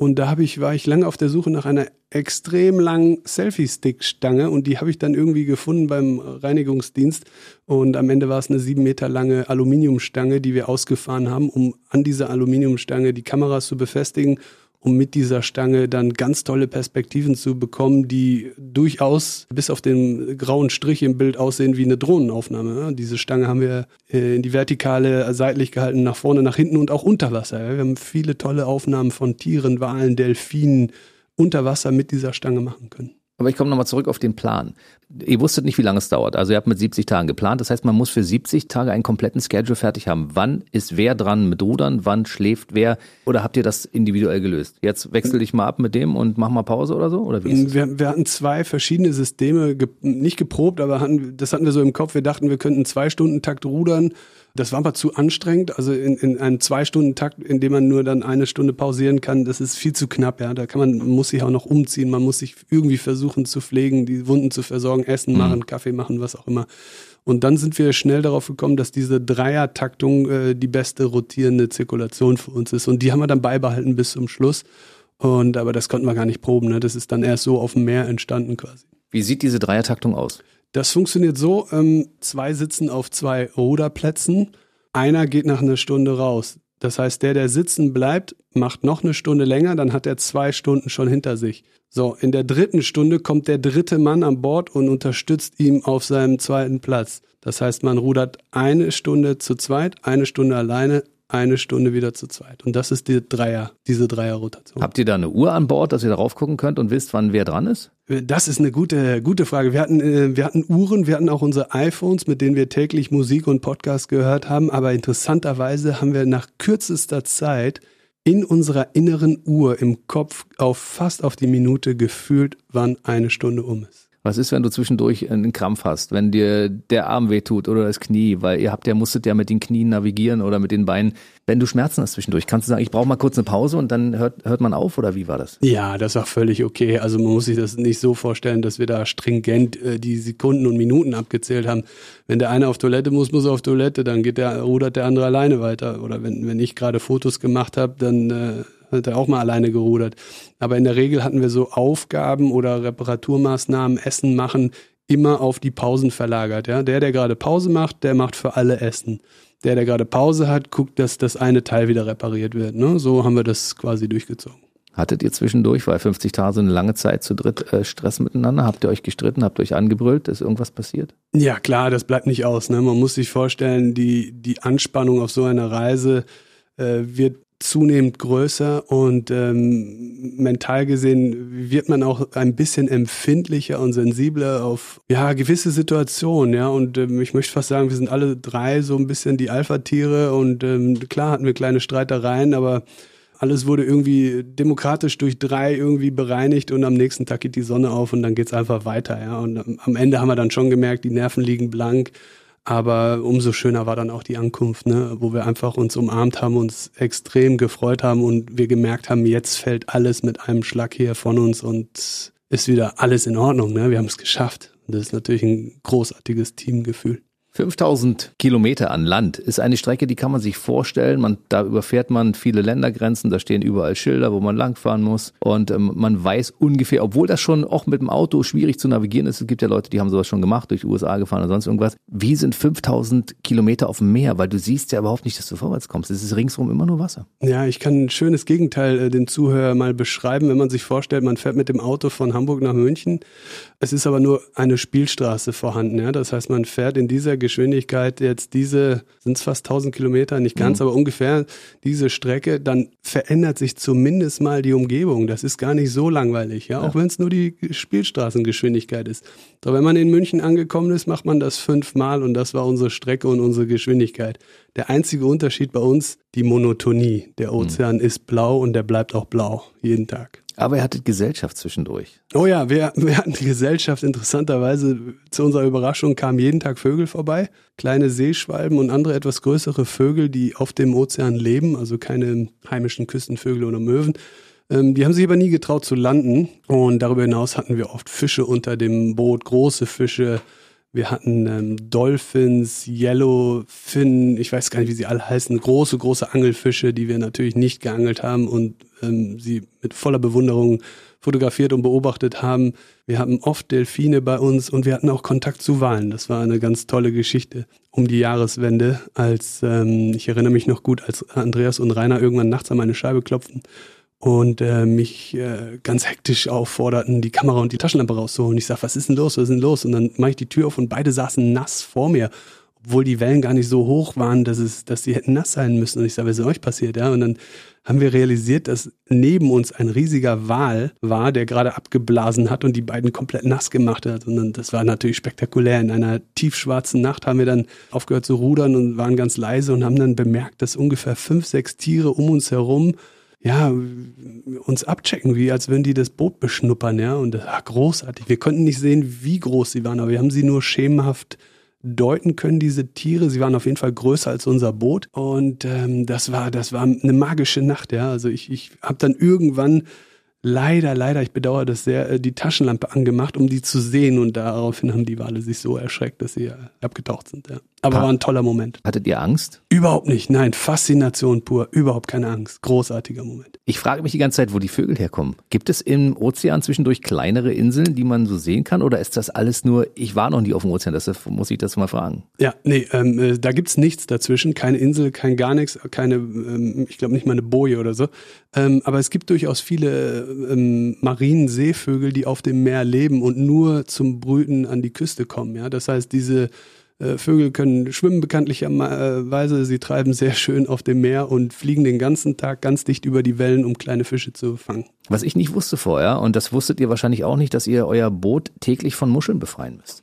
Und da habe ich, war ich lange auf der Suche nach einer extrem langen Selfie-Stick-Stange und die habe ich dann irgendwie gefunden beim Reinigungsdienst. Und am Ende war es eine sieben Meter lange Aluminiumstange, die wir ausgefahren haben, um an dieser Aluminiumstange die Kameras zu befestigen um mit dieser Stange dann ganz tolle Perspektiven zu bekommen, die durchaus bis auf den grauen Strich im Bild aussehen wie eine Drohnenaufnahme. Diese Stange haben wir äh, in die Vertikale seitlich gehalten, nach vorne, nach hinten und auch unter Wasser. Wir haben viele tolle Aufnahmen von Tieren, Walen, Delfinen unter Wasser mit dieser Stange machen können. Aber ich komme nochmal zurück auf den Plan. Ihr wusstet nicht, wie lange es dauert. Also ihr habt mit 70 Tagen geplant. Das heißt, man muss für 70 Tage einen kompletten Schedule fertig haben. Wann ist wer dran mit Rudern? Wann schläft wer? Oder habt ihr das individuell gelöst? Jetzt wechsel dich mal ab mit dem und mach mal Pause oder so? Oder wir, wir hatten zwei verschiedene Systeme, nicht geprobt, aber hatten, das hatten wir so im Kopf. Wir dachten, wir könnten zwei Stunden Takt rudern das war aber zu anstrengend. Also in, in einem Zwei-Stunden-Takt, in dem man nur dann eine Stunde pausieren kann, das ist viel zu knapp. Ja, da kann man, man muss sich auch noch umziehen, man muss sich irgendwie versuchen zu pflegen, die Wunden zu versorgen, Essen mhm. machen, Kaffee machen, was auch immer. Und dann sind wir schnell darauf gekommen, dass diese Dreier-Taktung äh, die beste rotierende Zirkulation für uns ist. Und die haben wir dann beibehalten bis zum Schluss. Und aber das konnten wir gar nicht proben. Ne? Das ist dann erst so auf dem Meer entstanden quasi. Wie sieht diese Dreiertaktung aus? Das funktioniert so, ähm, zwei sitzen auf zwei Ruderplätzen, einer geht nach einer Stunde raus. Das heißt, der, der sitzen bleibt, macht noch eine Stunde länger, dann hat er zwei Stunden schon hinter sich. So, in der dritten Stunde kommt der dritte Mann an Bord und unterstützt ihm auf seinem zweiten Platz. Das heißt, man rudert eine Stunde zu zweit, eine Stunde alleine, eine Stunde wieder zu zweit. Und das ist die Dreier, diese Dreierrotation. Habt ihr da eine Uhr an Bord, dass ihr darauf gucken könnt und wisst, wann wer dran ist? Das ist eine gute, gute Frage. Wir hatten, äh, wir hatten Uhren, wir hatten auch unsere iPhones, mit denen wir täglich Musik und Podcast gehört haben. Aber interessanterweise haben wir nach kürzester Zeit in unserer inneren Uhr im Kopf auf fast auf die Minute gefühlt, wann eine Stunde um ist. Was ist, wenn du zwischendurch einen Krampf hast, wenn dir der Arm wehtut oder das Knie, weil ihr habt ja musstet ja mit den Knien navigieren oder mit den Beinen. Wenn du Schmerzen hast zwischendurch, kannst du sagen, ich brauche mal kurz eine Pause und dann hört, hört man auf oder wie war das? Ja, das war völlig okay. Also man muss sich das nicht so vorstellen, dass wir da stringent äh, die Sekunden und Minuten abgezählt haben. Wenn der eine auf Toilette muss, muss er auf Toilette, dann geht der, rudert der andere alleine weiter. Oder wenn, wenn ich gerade Fotos gemacht habe, dann äh, hat er auch mal alleine gerudert. Aber in der Regel hatten wir so Aufgaben oder Reparaturmaßnahmen, Essen machen, immer auf die Pausen verlagert. Ja? Der, der gerade Pause macht, der macht für alle Essen. Der, der gerade Pause hat, guckt, dass das eine Teil wieder repariert wird. Ne? So haben wir das quasi durchgezogen. Hattet ihr zwischendurch, weil 50 Tage so eine lange Zeit zu dritt äh, Stress miteinander? Habt ihr euch gestritten? Habt ihr euch angebrüllt? Ist irgendwas passiert? Ja, klar, das bleibt nicht aus. Ne? Man muss sich vorstellen, die, die Anspannung auf so einer Reise äh, wird zunehmend größer und ähm, mental gesehen wird man auch ein bisschen empfindlicher und sensibler auf ja gewisse Situationen, ja. Und ähm, ich möchte fast sagen, wir sind alle drei so ein bisschen die Alpha-Tiere und ähm, klar hatten wir kleine Streitereien, aber alles wurde irgendwie demokratisch durch drei irgendwie bereinigt und am nächsten Tag geht die Sonne auf und dann geht's einfach weiter, ja. Und am Ende haben wir dann schon gemerkt, die Nerven liegen blank aber umso schöner war dann auch die Ankunft, ne, wo wir einfach uns umarmt haben, uns extrem gefreut haben und wir gemerkt haben, jetzt fällt alles mit einem Schlag hier von uns und ist wieder alles in Ordnung. Ne? Wir haben es geschafft. Das ist natürlich ein großartiges Teamgefühl. 5000 Kilometer an Land ist eine Strecke, die kann man sich vorstellen. Man, da überfährt man viele Ländergrenzen, da stehen überall Schilder, wo man langfahren muss. Und ähm, man weiß ungefähr, obwohl das schon auch mit dem Auto schwierig zu navigieren ist, es gibt ja Leute, die haben sowas schon gemacht, durch USA gefahren oder sonst irgendwas. Wie sind 5000 Kilometer auf dem Meer? Weil du siehst ja überhaupt nicht, dass du vorwärts kommst. Es ist ringsrum immer nur Wasser. Ja, ich kann ein schönes Gegenteil äh, dem Zuhörer mal beschreiben, wenn man sich vorstellt, man fährt mit dem Auto von Hamburg nach München. Es ist aber nur eine Spielstraße vorhanden. Ja? Das heißt, man fährt in dieser Geschwindigkeit jetzt diese, sind es fast 1000 Kilometer, nicht ganz, mhm. aber ungefähr diese Strecke, dann verändert sich zumindest mal die Umgebung. Das ist gar nicht so langweilig, ja, ja. auch wenn es nur die Spielstraßengeschwindigkeit ist. Doch wenn man in München angekommen ist, macht man das fünfmal und das war unsere Strecke und unsere Geschwindigkeit. Der einzige Unterschied bei uns, die Monotonie. Der Ozean mhm. ist blau und der bleibt auch blau, jeden Tag. Aber ihr hattet Gesellschaft zwischendurch. Oh ja, wir, wir hatten die Gesellschaft. Interessanterweise, zu unserer Überraschung kamen jeden Tag Vögel vorbei. Kleine Seeschwalben und andere etwas größere Vögel, die auf dem Ozean leben. Also keine heimischen Küstenvögel oder Möwen, Ähm, die haben sich aber nie getraut zu landen. Und darüber hinaus hatten wir oft Fische unter dem Boot, große Fische. Wir hatten ähm, Dolphins, Yellowfin, ich weiß gar nicht, wie sie alle heißen, große, große Angelfische, die wir natürlich nicht geangelt haben und ähm, sie mit voller Bewunderung fotografiert und beobachtet haben. Wir hatten oft Delfine bei uns und wir hatten auch Kontakt zu Walen. Das war eine ganz tolle Geschichte um die Jahreswende, als ähm, ich erinnere mich noch gut, als Andreas und Rainer irgendwann nachts an meine Scheibe klopften und äh, mich äh, ganz hektisch aufforderten, die Kamera und die Taschenlampe rauszuholen. Ich sag, was ist denn los, was ist denn los? Und dann mache ich die Tür auf und beide saßen nass vor mir obwohl die Wellen gar nicht so hoch waren, dass es, dass sie hätten nass sein müssen. Und ich sage, was ist euch passiert? Ja, und dann haben wir realisiert, dass neben uns ein riesiger Wal war, der gerade abgeblasen hat und die beiden komplett nass gemacht hat. Und dann, das war natürlich spektakulär. In einer tiefschwarzen Nacht haben wir dann aufgehört zu rudern und waren ganz leise und haben dann bemerkt, dass ungefähr fünf, sechs Tiere um uns herum ja, uns abchecken, wie als wenn die das Boot beschnuppern, ja. Und das war großartig. Wir konnten nicht sehen, wie groß sie waren, aber wir haben sie nur schemenhaft deuten können, diese Tiere. Sie waren auf jeden Fall größer als unser Boot. Und ähm, das war, das war eine magische Nacht, ja. Also ich, ich habe dann irgendwann leider, leider, ich bedauere das sehr, äh, die Taschenlampe angemacht, um die zu sehen. Und daraufhin haben die Wale sich so erschreckt, dass sie äh, abgetaucht sind. Ja. Aber ha war ein toller Moment. Hattet ihr Angst? Überhaupt nicht. Nein, Faszination pur. Überhaupt keine Angst. Großartiger Moment. Ich frage mich die ganze Zeit, wo die Vögel herkommen. Gibt es im Ozean zwischendurch kleinere Inseln, die man so sehen kann? Oder ist das alles nur, ich war noch nie auf dem Ozean, deshalb muss ich das mal fragen. Ja, nee, ähm, äh, da gibt's nichts dazwischen. Keine Insel, kein gar nichts, keine, ähm, ich glaube nicht mal eine Boje oder so. Ähm, aber es gibt durchaus viele ähm, marinen Seevögel, die auf dem Meer leben und nur zum Brüten an die Küste kommen. Ja, das heißt, diese äh, Vögel können schwimmen bekanntlicherweise. Sie treiben sehr schön auf dem Meer und fliegen den ganzen Tag ganz dicht über die Wellen, um kleine Fische zu fangen. Was ich nicht wusste vorher, und das wusstet ihr wahrscheinlich auch nicht, dass ihr euer Boot täglich von Muscheln befreien müsst.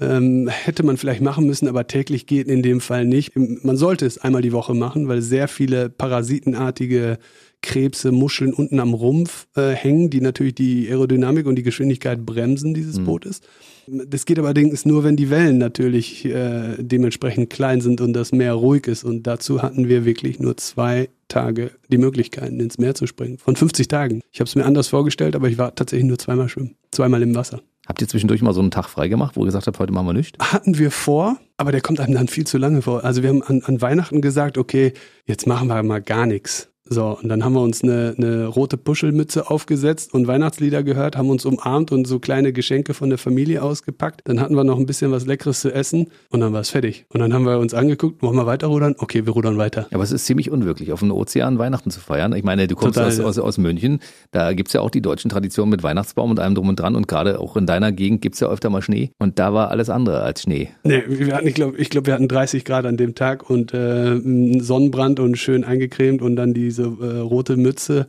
Ähm, hätte man vielleicht machen müssen, aber täglich geht in dem Fall nicht. Man sollte es einmal die Woche machen, weil sehr viele parasitenartige Krebse, Muscheln unten am Rumpf äh, hängen, die natürlich die Aerodynamik und die Geschwindigkeit bremsen dieses mhm. Bootes. Das geht allerdings nur, wenn die Wellen natürlich äh, dementsprechend klein sind und das Meer ruhig ist. Und dazu hatten wir wirklich nur zwei Tage die Möglichkeiten, ins Meer zu springen. Von 50 Tagen. Ich habe es mir anders vorgestellt, aber ich war tatsächlich nur zweimal schwimmen. Zweimal im Wasser. Habt ihr zwischendurch mal so einen Tag freigemacht, wo ihr gesagt habt, heute machen wir nichts? Hatten wir vor, aber der kommt einem dann viel zu lange vor. Also wir haben an, an Weihnachten gesagt, okay, jetzt machen wir mal gar nichts. So, und dann haben wir uns eine, eine rote Puschelmütze aufgesetzt und Weihnachtslieder gehört, haben uns umarmt und so kleine Geschenke von der Familie ausgepackt. Dann hatten wir noch ein bisschen was Leckeres zu essen und dann war es fertig. Und dann haben wir uns angeguckt, wollen wir weiter rudern? Okay, wir rudern weiter. Ja, aber es ist ziemlich unwirklich, auf dem Ozean Weihnachten zu feiern. Ich meine, du kommst Total, aus, aus, aus München, da gibt's ja auch die deutschen Traditionen mit Weihnachtsbaum und allem drum und dran und gerade auch in deiner Gegend gibt's ja öfter mal Schnee und da war alles andere als Schnee. Nee, wir hatten, ich glaube, ich glaub, wir hatten 30 Grad an dem Tag und äh, Sonnenbrand und schön eingecremt und dann diese äh, rote Mütze.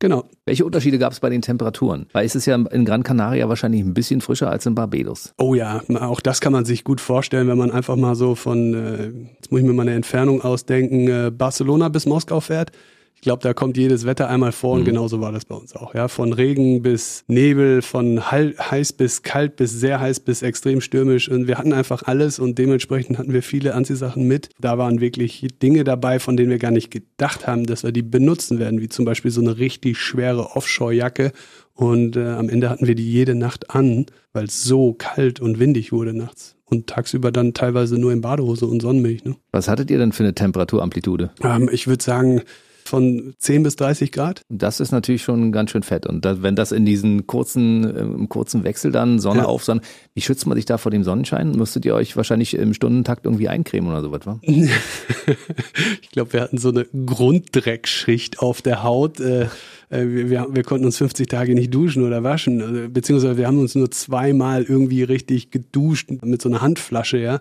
Genau. Welche Unterschiede gab es bei den Temperaturen? Weil es ist ja in Gran Canaria wahrscheinlich ein bisschen frischer als in Barbados. Oh ja, auch das kann man sich gut vorstellen, wenn man einfach mal so von, äh, jetzt muss ich mir mal eine Entfernung ausdenken, äh, Barcelona bis Moskau fährt glaube, da kommt jedes Wetter einmal vor und mhm. genauso war das bei uns auch. Ja, von Regen bis Nebel, von heiß bis kalt bis sehr heiß bis extrem stürmisch und wir hatten einfach alles und dementsprechend hatten wir viele Anziehsachen mit. Da waren wirklich Dinge dabei, von denen wir gar nicht gedacht haben, dass wir die benutzen werden, wie zum Beispiel so eine richtig schwere Offshore-Jacke und äh, am Ende hatten wir die jede Nacht an, weil es so kalt und windig wurde nachts und tagsüber dann teilweise nur in Badehose und Sonnenmilch. Ne? Was hattet ihr denn für eine Temperaturamplitude? Ähm, ich würde sagen von 10 bis 30 Grad. Das ist natürlich schon ganz schön fett. Und da, wenn das in diesen kurzen, im kurzen Wechsel dann Sonne ja. auf Sonne, wie schützt man sich da vor dem Sonnenschein? Müsstet ihr euch wahrscheinlich im Stundentakt irgendwie eincremen oder sowas, wa? ich glaube, wir hatten so eine Grunddreckschicht auf der Haut. Äh, äh, wir, wir, konnten uns 50 Tage nicht duschen oder waschen, also, beziehungsweise wir haben uns nur zweimal irgendwie richtig geduscht mit so einer Handflasche, ja.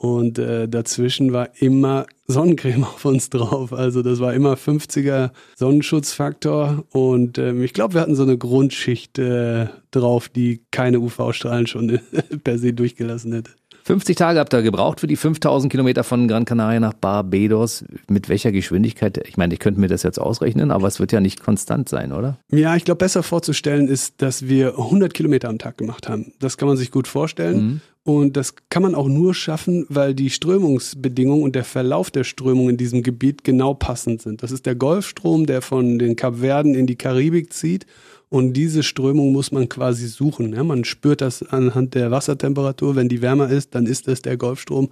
Und äh, dazwischen war immer Sonnencreme auf uns drauf. Also das war immer 50er Sonnenschutzfaktor. Und ähm, ich glaube, wir hatten so eine Grundschicht äh, drauf, die keine UV-Strahlen schon per se durchgelassen hätte. 50 Tage habt ihr gebraucht für die 5000 Kilometer von Gran Canaria nach Barbados. Mit welcher Geschwindigkeit? Ich meine, ich könnte mir das jetzt ausrechnen, aber es wird ja nicht konstant sein, oder? Ja, ich glaube, besser vorzustellen ist, dass wir 100 Kilometer am Tag gemacht haben. Das kann man sich gut vorstellen. Mhm. Und das kann man auch nur schaffen, weil die Strömungsbedingungen und der Verlauf der Strömung in diesem Gebiet genau passend sind. Das ist der Golfstrom, der von den Kapverden in die Karibik zieht. Und diese Strömung muss man quasi suchen. Ja, man spürt das anhand der Wassertemperatur. Wenn die wärmer ist, dann ist es der Golfstrom.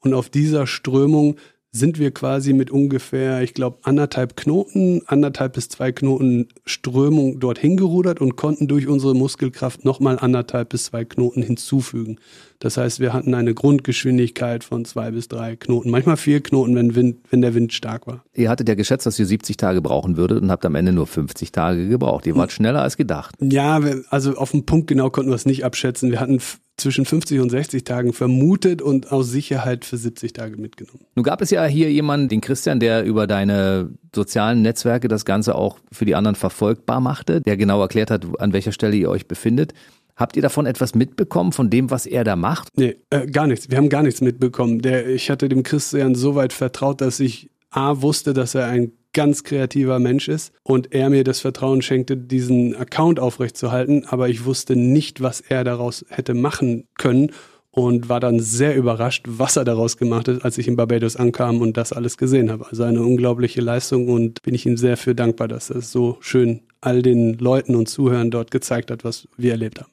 Und auf dieser Strömung sind wir quasi mit ungefähr, ich glaube, anderthalb Knoten, anderthalb bis zwei Knoten Strömung dorthin gerudert und konnten durch unsere Muskelkraft nochmal anderthalb bis zwei Knoten hinzufügen. Das heißt, wir hatten eine Grundgeschwindigkeit von zwei bis drei Knoten, manchmal vier Knoten, wenn, Wind, wenn der Wind stark war. Ihr hattet ja geschätzt, dass ihr 70 Tage brauchen würdet und habt am Ende nur 50 Tage gebraucht. Ihr wart schneller als gedacht. Ja, also auf den Punkt genau konnten wir es nicht abschätzen. Wir hatten zwischen 50 und 60 Tagen vermutet und aus Sicherheit für 70 Tage mitgenommen. Nun gab es ja hier jemanden, den Christian, der über deine sozialen Netzwerke das Ganze auch für die anderen verfolgbar machte, der genau erklärt hat, an welcher Stelle ihr euch befindet. Habt ihr davon etwas mitbekommen, von dem, was er da macht? Nee, äh, gar nichts. Wir haben gar nichts mitbekommen. Der, ich hatte dem Christian so weit vertraut, dass ich A wusste, dass er ein ganz kreativer Mensch ist und er mir das Vertrauen schenkte, diesen Account aufrechtzuerhalten, aber ich wusste nicht, was er daraus hätte machen können und war dann sehr überrascht, was er daraus gemacht hat, als ich in Barbados ankam und das alles gesehen habe. Also eine unglaubliche Leistung und bin ich ihm sehr für dankbar, dass er es so schön all den Leuten und Zuhörern dort gezeigt hat, was wir erlebt haben.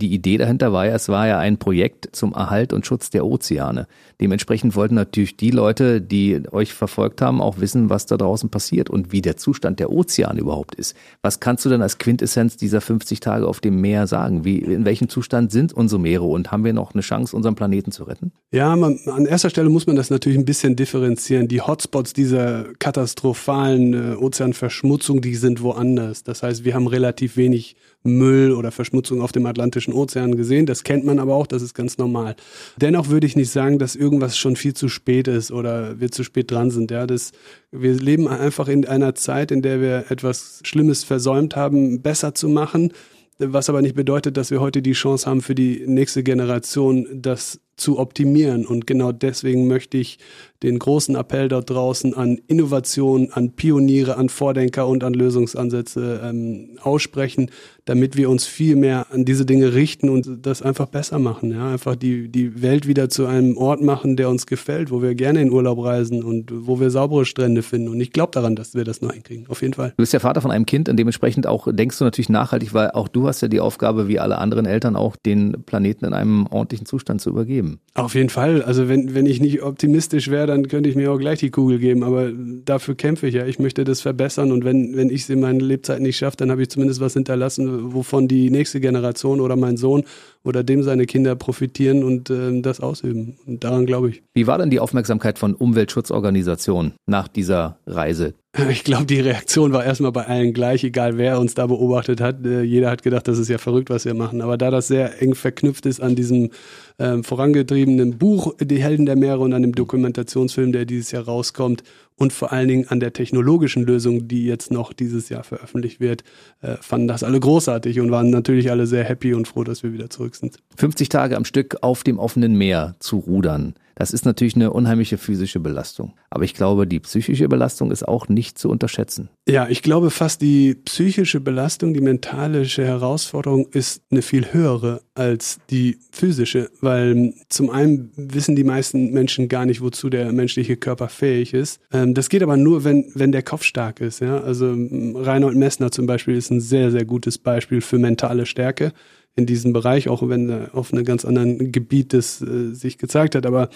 Die Idee dahinter war ja, es war ja ein Projekt zum Erhalt und Schutz der Ozeane. Dementsprechend wollten natürlich die Leute, die euch verfolgt haben, auch wissen, was da draußen passiert und wie der Zustand der Ozeane überhaupt ist. Was kannst du denn als Quintessenz dieser 50 Tage auf dem Meer sagen? Wie, in welchem Zustand sind unsere Meere und haben wir noch eine Chance, unseren Planeten zu retten? Ja, man, an erster Stelle muss man das natürlich ein bisschen differenzieren. Die Hotspots dieser katastrophalen äh, Ozeanverschmutzung, die sind woanders. Das heißt, wir haben relativ wenig Müll oder Verschmutzung auf dem Atlantischen Ozean gesehen. Das kennt man aber auch, das ist ganz normal. Dennoch würde ich nicht sagen, dass irgendwas schon viel zu spät ist oder wir zu spät dran sind. Ja, das, wir leben einfach in einer Zeit, in der wir etwas Schlimmes versäumt haben, besser zu machen. Was aber nicht bedeutet, dass wir heute die Chance haben, für die nächste Generation das zu optimieren. Und genau deswegen möchte ich den großen Appell dort draußen an Innovation, an Pioniere, an Vordenker und an Lösungsansätze ähm, aussprechen, damit wir uns viel mehr an diese Dinge richten und das einfach besser machen. Ja? Einfach die, die Welt wieder zu einem Ort machen, der uns gefällt, wo wir gerne in Urlaub reisen und wo wir saubere Strände finden. Und ich glaube daran, dass wir das noch hinkriegen. Auf jeden Fall. Du bist ja Vater von einem Kind und dementsprechend auch denkst du natürlich nachhaltig, weil auch du hast ja die Aufgabe, wie alle anderen Eltern auch, den Planeten in einem ordentlichen Zustand zu übergeben. Auf jeden Fall. Also wenn, wenn ich nicht optimistisch wäre, dann könnte ich mir auch gleich die Kugel geben. Aber dafür kämpfe ich ja. Ich möchte das verbessern und wenn, wenn ich es in meiner Lebzeit nicht schaffe, dann habe ich zumindest was hinterlassen, wovon die nächste Generation oder mein Sohn oder dem seine Kinder profitieren und äh, das ausüben. Und daran glaube ich. Wie war denn die Aufmerksamkeit von Umweltschutzorganisationen nach dieser Reise? Ich glaube, die Reaktion war erstmal bei allen gleich, egal wer uns da beobachtet hat. Äh, jeder hat gedacht, das ist ja verrückt, was wir machen. Aber da das sehr eng verknüpft ist an diesem äh, vorangetriebenen Buch Die Helden der Meere und an dem Dokumentationsfilm, der dieses Jahr rauskommt, und vor allen Dingen an der technologischen Lösung, die jetzt noch dieses Jahr veröffentlicht wird, äh, fanden das alle großartig und waren natürlich alle sehr happy und froh, dass wir wieder zurück sind. 50 Tage am Stück auf dem offenen Meer zu rudern. Das ist natürlich eine unheimliche physische Belastung. Aber ich glaube, die psychische Belastung ist auch nicht zu unterschätzen. Ja, ich glaube fast die psychische Belastung, die mentalische Herausforderung ist eine viel höhere als die physische, weil zum einen wissen die meisten Menschen gar nicht, wozu der menschliche Körper fähig ist. Ähm, das geht aber nur, wenn, wenn der Kopf stark ist. Ja? Also Reinhold Messner zum Beispiel ist ein sehr, sehr gutes Beispiel für mentale Stärke in diesem Bereich, auch wenn er auf einem ganz anderen Gebiet das äh, sich gezeigt hat. Aber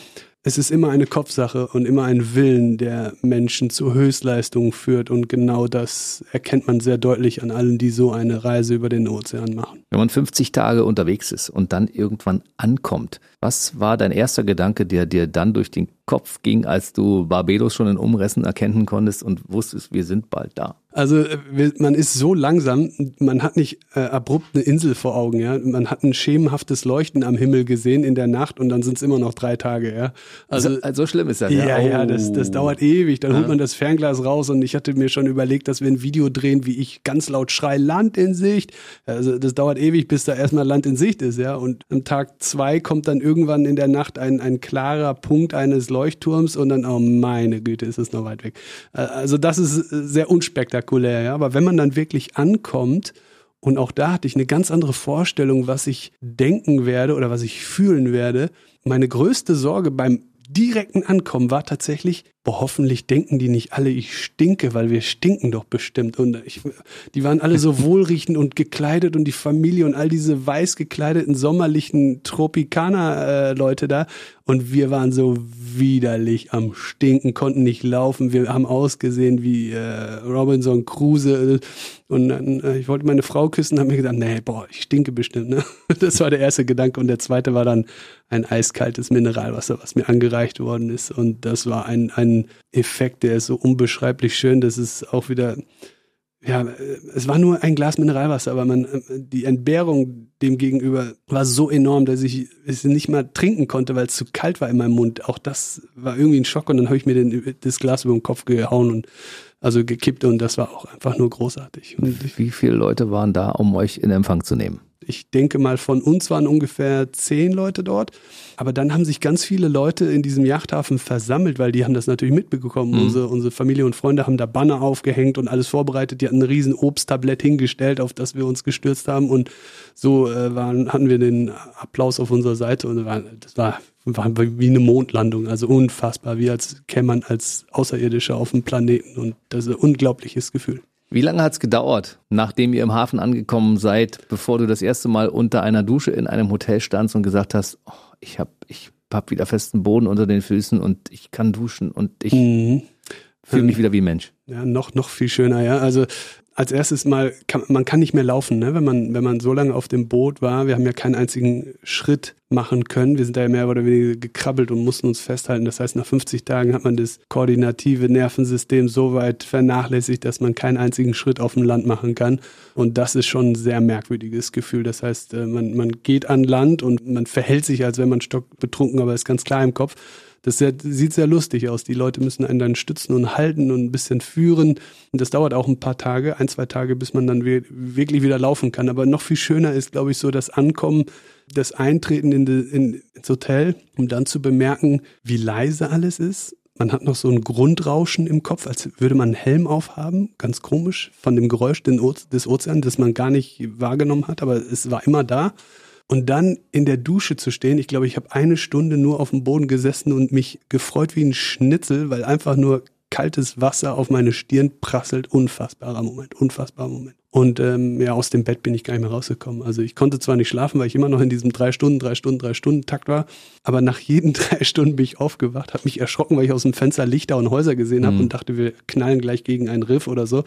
es ist immer eine Kopfsache und immer ein Willen, der Menschen zu Höchstleistungen führt. Und genau das erkennt man sehr deutlich an allen, die so eine Reise über den Ozean machen. Wenn man 50 Tage unterwegs ist und dann irgendwann ankommt, was war dein erster Gedanke, der dir dann durch den Kopf ging, als du Barbados schon in Umrissen erkennen konntest und wusstest, wir sind bald da? Also äh, man ist so langsam, man hat nicht äh, abrupt eine Insel vor Augen, ja. Man hat ein schemenhaftes Leuchten am Himmel gesehen in der Nacht und dann sind es immer noch drei Tage, ja. Also so, so schlimm ist das. Ja, ja, oh. ja das, das dauert ewig. Dann ja. holt man das Fernglas raus und ich hatte mir schon überlegt, dass wir ein Video drehen, wie ich ganz laut schrei, Land in Sicht. Also das dauert ewig, bis da erstmal Land in Sicht ist, ja. Und am Tag zwei kommt dann irgendwann in der Nacht ein, ein klarer Punkt eines Leuchtturms und dann, oh meine Güte, ist es noch weit weg. Äh, also das ist sehr unspektakulär, ja. Aber wenn man dann wirklich ankommt, und auch da hatte ich eine ganz andere Vorstellung, was ich denken werde oder was ich fühlen werde. Meine größte Sorge beim direkten Ankommen war tatsächlich, boah, hoffentlich denken die nicht alle, ich stinke, weil wir stinken doch bestimmt. Und ich, die waren alle so wohlriechend und gekleidet und die Familie und all diese weiß gekleideten sommerlichen Tropikaner-Leute da. Und wir waren so widerlich am Stinken, konnten nicht laufen. Wir haben ausgesehen wie äh, Robinson Crusoe. Und dann, äh, ich wollte meine Frau küssen, habe mir gedacht, nee, boah, ich stinke bestimmt. Ne? Das war der erste Gedanke. Und der zweite war dann ein eiskaltes Mineralwasser, was mir angereicht worden ist. Und das war ein, ein Effekt, der ist so unbeschreiblich schön. Das ist auch wieder ja, es war nur ein Glas Mineralwasser, aber man, die Entbehrung dem gegenüber war so enorm, dass ich es nicht mal trinken konnte, weil es zu kalt war in meinem Mund. Auch das war irgendwie ein Schock und dann habe ich mir den, das Glas über den Kopf gehauen und also gekippt und das war auch einfach nur großartig. Wie viele Leute waren da, um euch in Empfang zu nehmen? Ich denke mal, von uns waren ungefähr zehn Leute dort. Aber dann haben sich ganz viele Leute in diesem Yachthafen versammelt, weil die haben das natürlich mitbekommen. Mhm. Unsere, unsere Familie und Freunde haben da Banner aufgehängt und alles vorbereitet. Die hatten ein riesen Obsttablett hingestellt, auf das wir uns gestürzt haben. Und so äh, waren, hatten wir den Applaus auf unserer Seite. Und das war, war wie eine Mondlandung. Also unfassbar, wie als käme man als Außerirdischer auf dem Planeten. Und das ist ein unglaubliches Gefühl. Wie lange hat es gedauert, nachdem ihr im Hafen angekommen seid, bevor du das erste Mal unter einer Dusche in einem Hotel standst und gesagt hast, oh, ich habe ich hab wieder festen Boden unter den Füßen und ich kann duschen und ich mhm. Fühle mich wieder wie ein Mensch. Ja, noch, noch viel schöner, ja. Also als erstes mal, kann, man kann nicht mehr laufen, ne? wenn, man, wenn man so lange auf dem Boot war. Wir haben ja keinen einzigen Schritt machen können. Wir sind da ja mehr oder weniger gekrabbelt und mussten uns festhalten. Das heißt, nach 50 Tagen hat man das koordinative Nervensystem so weit vernachlässigt, dass man keinen einzigen Schritt auf dem Land machen kann. Und das ist schon ein sehr merkwürdiges Gefühl. Das heißt, äh, man, man geht an Land und man verhält sich, als wenn man stockbetrunken, aber ist ganz klar im Kopf. Das sieht sehr lustig aus. Die Leute müssen einen dann stützen und halten und ein bisschen führen. Und das dauert auch ein paar Tage, ein, zwei Tage, bis man dann wirklich wieder laufen kann. Aber noch viel schöner ist, glaube ich, so das Ankommen, das Eintreten in die, in, ins Hotel, um dann zu bemerken, wie leise alles ist. Man hat noch so ein Grundrauschen im Kopf, als würde man einen Helm aufhaben. Ganz komisch, von dem Geräusch des Ozeans, das man gar nicht wahrgenommen hat, aber es war immer da. Und dann in der Dusche zu stehen, ich glaube, ich habe eine Stunde nur auf dem Boden gesessen und mich gefreut wie ein Schnitzel, weil einfach nur kaltes Wasser auf meine Stirn prasselt. Unfassbarer Moment, unfassbarer Moment. Und ähm, ja, aus dem Bett bin ich gar nicht mehr rausgekommen. Also ich konnte zwar nicht schlafen, weil ich immer noch in diesem drei Stunden, drei Stunden, drei Stunden Takt war, aber nach jeden drei Stunden bin ich aufgewacht, habe mich erschrocken, weil ich aus dem Fenster Lichter und Häuser gesehen habe mhm. und dachte, wir knallen gleich gegen einen Riff oder so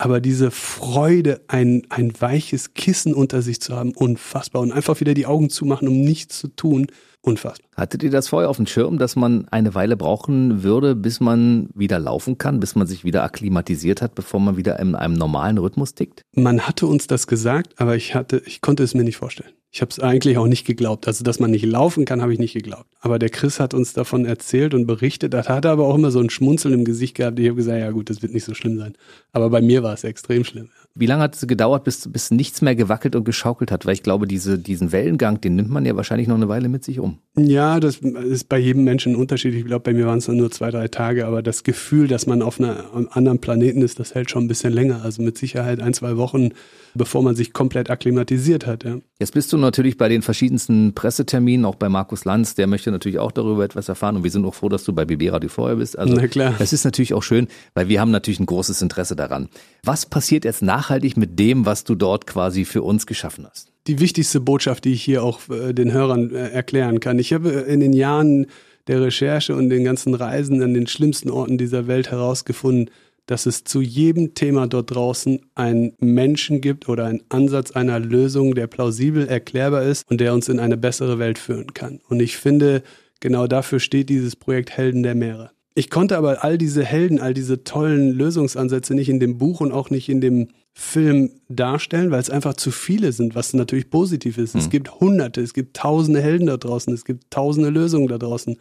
aber diese Freude, ein, ein weiches Kissen unter sich zu haben, unfassbar. Und einfach wieder die Augen zu machen, um nichts zu tun, unfassbar. Hattet ihr das vorher auf dem Schirm, dass man eine Weile brauchen würde, bis man wieder laufen kann, bis man sich wieder akklimatisiert hat, bevor man wieder in einem normalen Rhythmus tickt? Man hatte uns das gesagt, aber ich hatte, ich konnte es mir nicht vorstellen. Ich habe es eigentlich auch nicht geglaubt. Also, dass man nicht laufen kann, habe ich nicht geglaubt. Aber der Chris hat uns davon erzählt und berichtet. Da hat er aber auch immer so ein Schmunzeln im Gesicht gehabt. Ich habe gesagt, ja gut, das wird nicht so schlimm sein. Aber bei mir war es extrem schlimm. Wie lange hat es gedauert, bis, bis nichts mehr gewackelt und geschaukelt hat? Weil ich glaube, diese, diesen Wellengang, den nimmt man ja wahrscheinlich noch eine Weile mit sich um. Ja, das ist bei jedem Menschen unterschiedlich. Ich glaube, bei mir waren es nur zwei, drei Tage. Aber das Gefühl, dass man auf einer, einem anderen Planeten ist, das hält schon ein bisschen länger. Also mit Sicherheit ein, zwei Wochen bevor man sich komplett akklimatisiert hat. Ja. Jetzt bist du natürlich bei den verschiedensten Presseterminen, auch bei Markus Lanz, der möchte natürlich auch darüber etwas erfahren und wir sind auch froh, dass du bei BB Radio vorher bist. Also Na klar. das ist natürlich auch schön, weil wir haben natürlich ein großes Interesse daran. Was passiert jetzt nachhaltig mit dem, was du dort quasi für uns geschaffen hast? Die wichtigste Botschaft, die ich hier auch äh, den Hörern äh, erklären kann. Ich habe in den Jahren der Recherche und den ganzen Reisen an den schlimmsten Orten dieser Welt herausgefunden, dass es zu jedem Thema dort draußen einen Menschen gibt oder einen Ansatz einer Lösung, der plausibel erklärbar ist und der uns in eine bessere Welt führen kann. Und ich finde, genau dafür steht dieses Projekt Helden der Meere. Ich konnte aber all diese Helden, all diese tollen Lösungsansätze nicht in dem Buch und auch nicht in dem Film darstellen, weil es einfach zu viele sind, was natürlich positiv ist. Mhm. Es hm. gibt hunderte, es gibt tausende Helden da draußen, es gibt tausende Lösungen da draußen.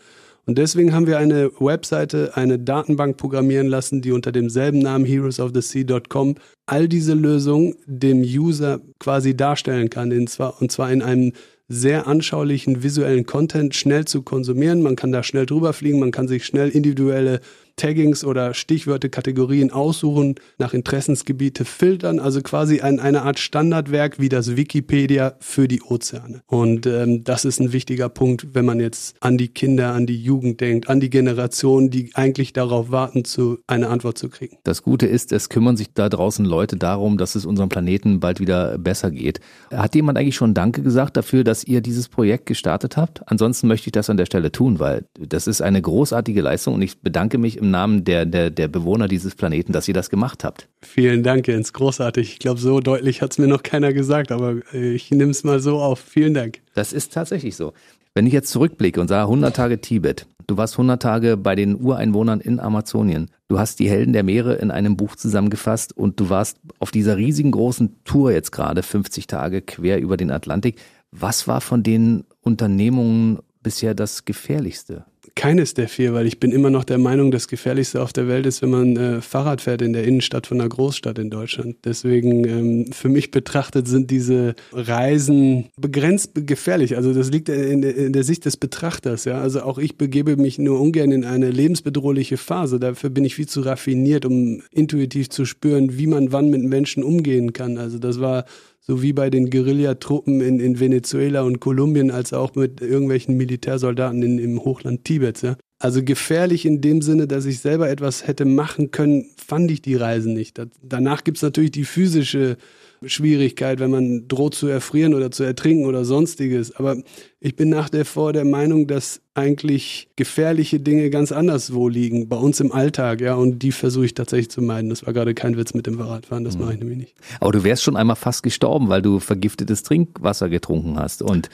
Und deswegen haben wir eine Webseite, eine Datenbank programmieren lassen, die unter demselben Namen heroesofthesea.com all diese Lösungen dem User quasi darstellen kann, und zwar in einem sehr anschaulichen visuellen Content schnell zu konsumieren. Man kann da schnell drüber fliegen, man kann sich schnell individuelle Taggings oder Stichwörter, Kategorien aussuchen, nach Interessensgebiete filtern, also quasi ein, eine Art Standardwerk wie das Wikipedia für die Ozeane. Und ähm, das ist ein wichtiger Punkt, wenn man jetzt an die Kinder, an die Jugend denkt, an die Generation, die eigentlich darauf warten, zu, eine Antwort zu kriegen. Das Gute ist, es kümmern sich da draußen Leute darum, dass es unserem Planeten bald wieder besser geht. Hat jemand eigentlich schon Danke gesagt dafür, dass ihr dieses Projekt gestartet habt? Ansonsten möchte ich das an der Stelle tun, weil das ist eine großartige Leistung und ich bedanke mich im Namen der, der, der Bewohner dieses Planeten, dass ihr das gemacht habt. Vielen Dank, Jens. Großartig. Ich glaube, so deutlich hat es mir noch keiner gesagt, aber ich nehme es mal so auf. Vielen Dank. Das ist tatsächlich so. Wenn ich jetzt zurückblicke und sage 100 Tage Tibet, du warst 100 Tage bei den Ureinwohnern in Amazonien, du hast die Helden der Meere in einem Buch zusammengefasst und du warst auf dieser riesigen großen Tour jetzt gerade 50 Tage quer über den Atlantik. Was war von den Unternehmungen bisher das Gefährlichste? Keines der vier, weil ich bin immer noch der Meinung, das Gefährlichste auf der Welt ist, wenn man äh, Fahrrad fährt in der Innenstadt von einer Großstadt in Deutschland. Deswegen ähm, für mich betrachtet sind diese Reisen begrenzt gefährlich. Also das liegt in, in, der Sicht des Betrachters. Ja, also auch ich begebe mich nur ungern in eine lebensbedrohliche Phase. Dafür bin ich viel zu raffiniert, um intuitiv zu spüren, wie man wann mit Menschen umgehen kann. Also das war so wie bei den Guerillatruppen in, in Venezuela und Kolumbien, als auch mit irgendwelchen Militärsoldaten in, im Hochland Tibets. Ja. Also gefährlich in dem Sinne, dass ich selber etwas hätte machen können, fand ich die Reisen nicht. danach gibt es natürlich die physische Schwierigkeit, wenn man droht zu erfrieren oder zu ertrinken oder sonstiges. Aber ich bin nach der vor der Meinung, dass eigentlich gefährliche Dinge ganz anderswo liegen, bei uns im Alltag, ja, und die versuche ich tatsächlich zu meiden. Das war gerade kein Witz mit dem Fahrradfahren, das mhm. mache ich nämlich nicht. Aber du wärst schon einmal fast gestorben, weil du vergiftetes Trinkwasser getrunken hast. Und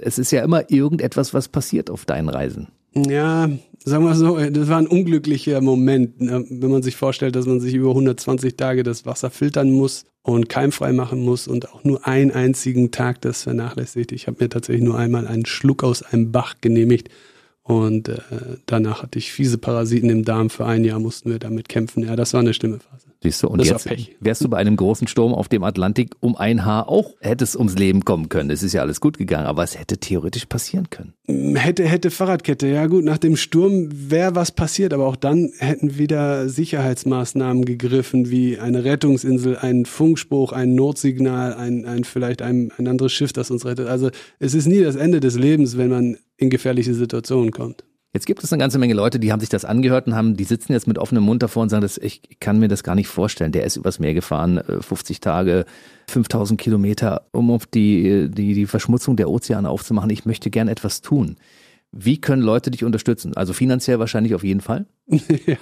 es ist ja immer irgendetwas, was passiert auf deinen Reisen. Ja, sagen wir so, das war ein unglücklicher Moment, ne? wenn man sich vorstellt, dass man sich über 120 Tage das Wasser filtern muss und keimfrei machen muss und auch nur einen einzigen Tag das vernachlässigt. Ich habe mir tatsächlich nur einmal einen Schluck aus einem Bach genehmigt und äh, danach hatte ich fiese Parasiten im Darm. Für ein Jahr mussten wir damit kämpfen. Ja, das war eine schlimme Phase. Siehst du, und das jetzt wärst du bei einem großen Sturm auf dem Atlantik um ein Haar auch, hätte es ums Leben kommen können. Es ist ja alles gut gegangen, aber es hätte theoretisch passieren können. Hätte, hätte Fahrradkette. Ja gut, nach dem Sturm wäre was passiert, aber auch dann hätten wieder Sicherheitsmaßnahmen gegriffen, wie eine Rettungsinsel, ein Funkspruch, ein Notsignal, ein, ein vielleicht ein, ein anderes Schiff, das uns rettet. Also es ist nie das Ende des Lebens, wenn man in gefährliche Situationen kommt. Jetzt gibt es eine ganze Menge Leute, die haben sich das angehört und haben, die sitzen jetzt mit offenem Mund davor und sagen, das, ich kann mir das gar nicht vorstellen. Der ist übers Meer gefahren, 50 äh, Tage, 5000 Kilometer, um auf die, die, die Verschmutzung der Ozeane aufzumachen. Ich möchte gern etwas tun. Wie können Leute dich unterstützen? Also finanziell wahrscheinlich auf jeden Fall? ja,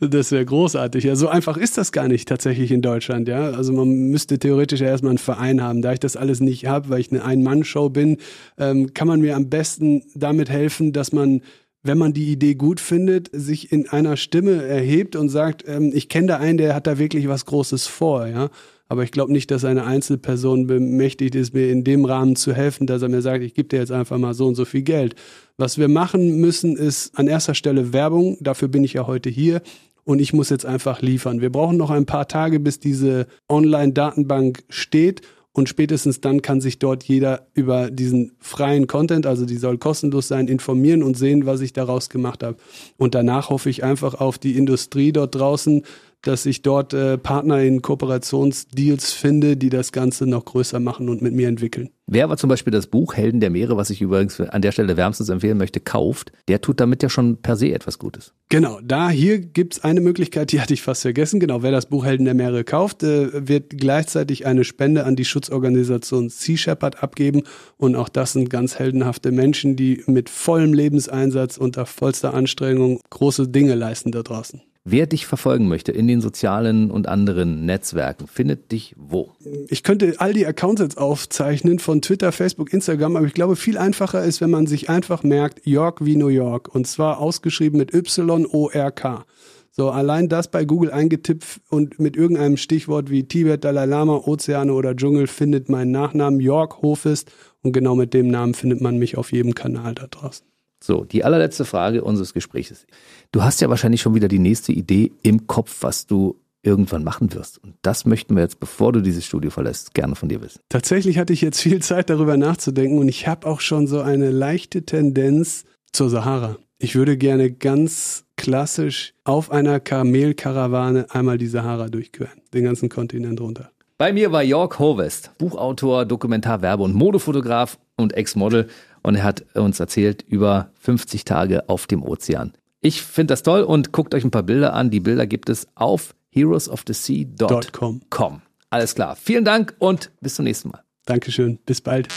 das wäre großartig. Ja, so einfach ist das gar nicht tatsächlich in Deutschland. Ja, also man müsste theoretisch erstmal einen Verein haben. Da ich das alles nicht habe, weil ich eine Ein-Mann-Show bin, ähm, kann man mir am besten damit helfen, dass man wenn man die Idee gut findet, sich in einer Stimme erhebt und sagt, ähm, ich kenne da einen, der hat da wirklich was Großes vor, ja. Aber ich glaube nicht, dass eine Einzelperson bemächtigt ist, mir in dem Rahmen zu helfen, dass er mir sagt, ich gebe dir jetzt einfach mal so und so viel Geld. Was wir machen müssen, ist an erster Stelle Werbung. Dafür bin ich ja heute hier. Und ich muss jetzt einfach liefern. Wir brauchen noch ein paar Tage, bis diese Online-Datenbank steht. Und spätestens dann kann sich dort jeder über diesen freien Content, also die soll kostenlos sein, informieren und sehen, was ich daraus gemacht habe. Und danach hoffe ich einfach auf die Industrie dort draußen, dass ich dort äh, Partner in Kooperationsdeals finde, die das Ganze noch größer machen und mit mir entwickeln. Wer aber zum Beispiel das Buch Helden der Meere, was ich übrigens an der Stelle wärmstens empfehlen möchte, kauft, der tut damit ja schon per se etwas Gutes. Genau, da hier gibt's eine Möglichkeit, die hatte ich fast vergessen. Genau, wer das Buch Helden der Meere kauft, äh, wird gleichzeitig eine Spende an die Schutzorganisation Sea Shepherd abgeben. Und auch das sind ganz heldenhafte Menschen, die mit vollem Lebenseinsatz unter vollster Anstrengung große Dinge leisten da draußen. Wer dich verfolgen möchte in den sozialen und anderen Netzwerken, findet dich wo? Ich könnte all die Accounts jetzt aufzeichnen von Twitter, Facebook, Instagram, aber ich glaube, viel einfacher ist, wenn man sich einfach merkt, York wie New York und zwar ausgeschrieben mit Y-O-R-K. So, allein das bei Google eingetippt und mit irgendeinem Stichwort wie Tibet, Dalai Lama, Ozeane oder Dschungel findet mein Nachnamen York Hofist und genau mit dem Namen findet man mich auf jedem Kanal da draußen. So, die allerletzte Frage unseres Gesprächs. Du hast ja wahrscheinlich schon wieder die nächste Idee im Kopf, was du irgendwann machen wirst. Und das möchten wir jetzt, bevor du dieses Studio verlässt, gerne von dir wissen. Tatsächlich hatte ich jetzt viel Zeit darüber nachzudenken und ich habe auch schon so eine leichte Tendenz zur Sahara. Ich würde gerne ganz klassisch auf einer Kamelkarawane einmal die Sahara durchqueren, den ganzen Kontinent runter. Bei mir war Jörg Hovest, Buchautor, Dokumentar, Werbe- und Modefotograf und Ex-Model. Und er hat uns erzählt über 50 Tage auf dem Ozean. Ich finde das toll und guckt euch ein paar Bilder an. Die Bilder gibt es auf heroesofthesea.com. Alles klar. Vielen Dank und bis zum nächsten Mal. Dankeschön. Bis bald.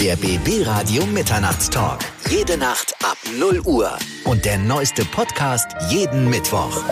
Der BB Radio Mitternachtstalk. Jede Nacht ab 0 Uhr. Und der neueste Podcast jeden Mittwoch.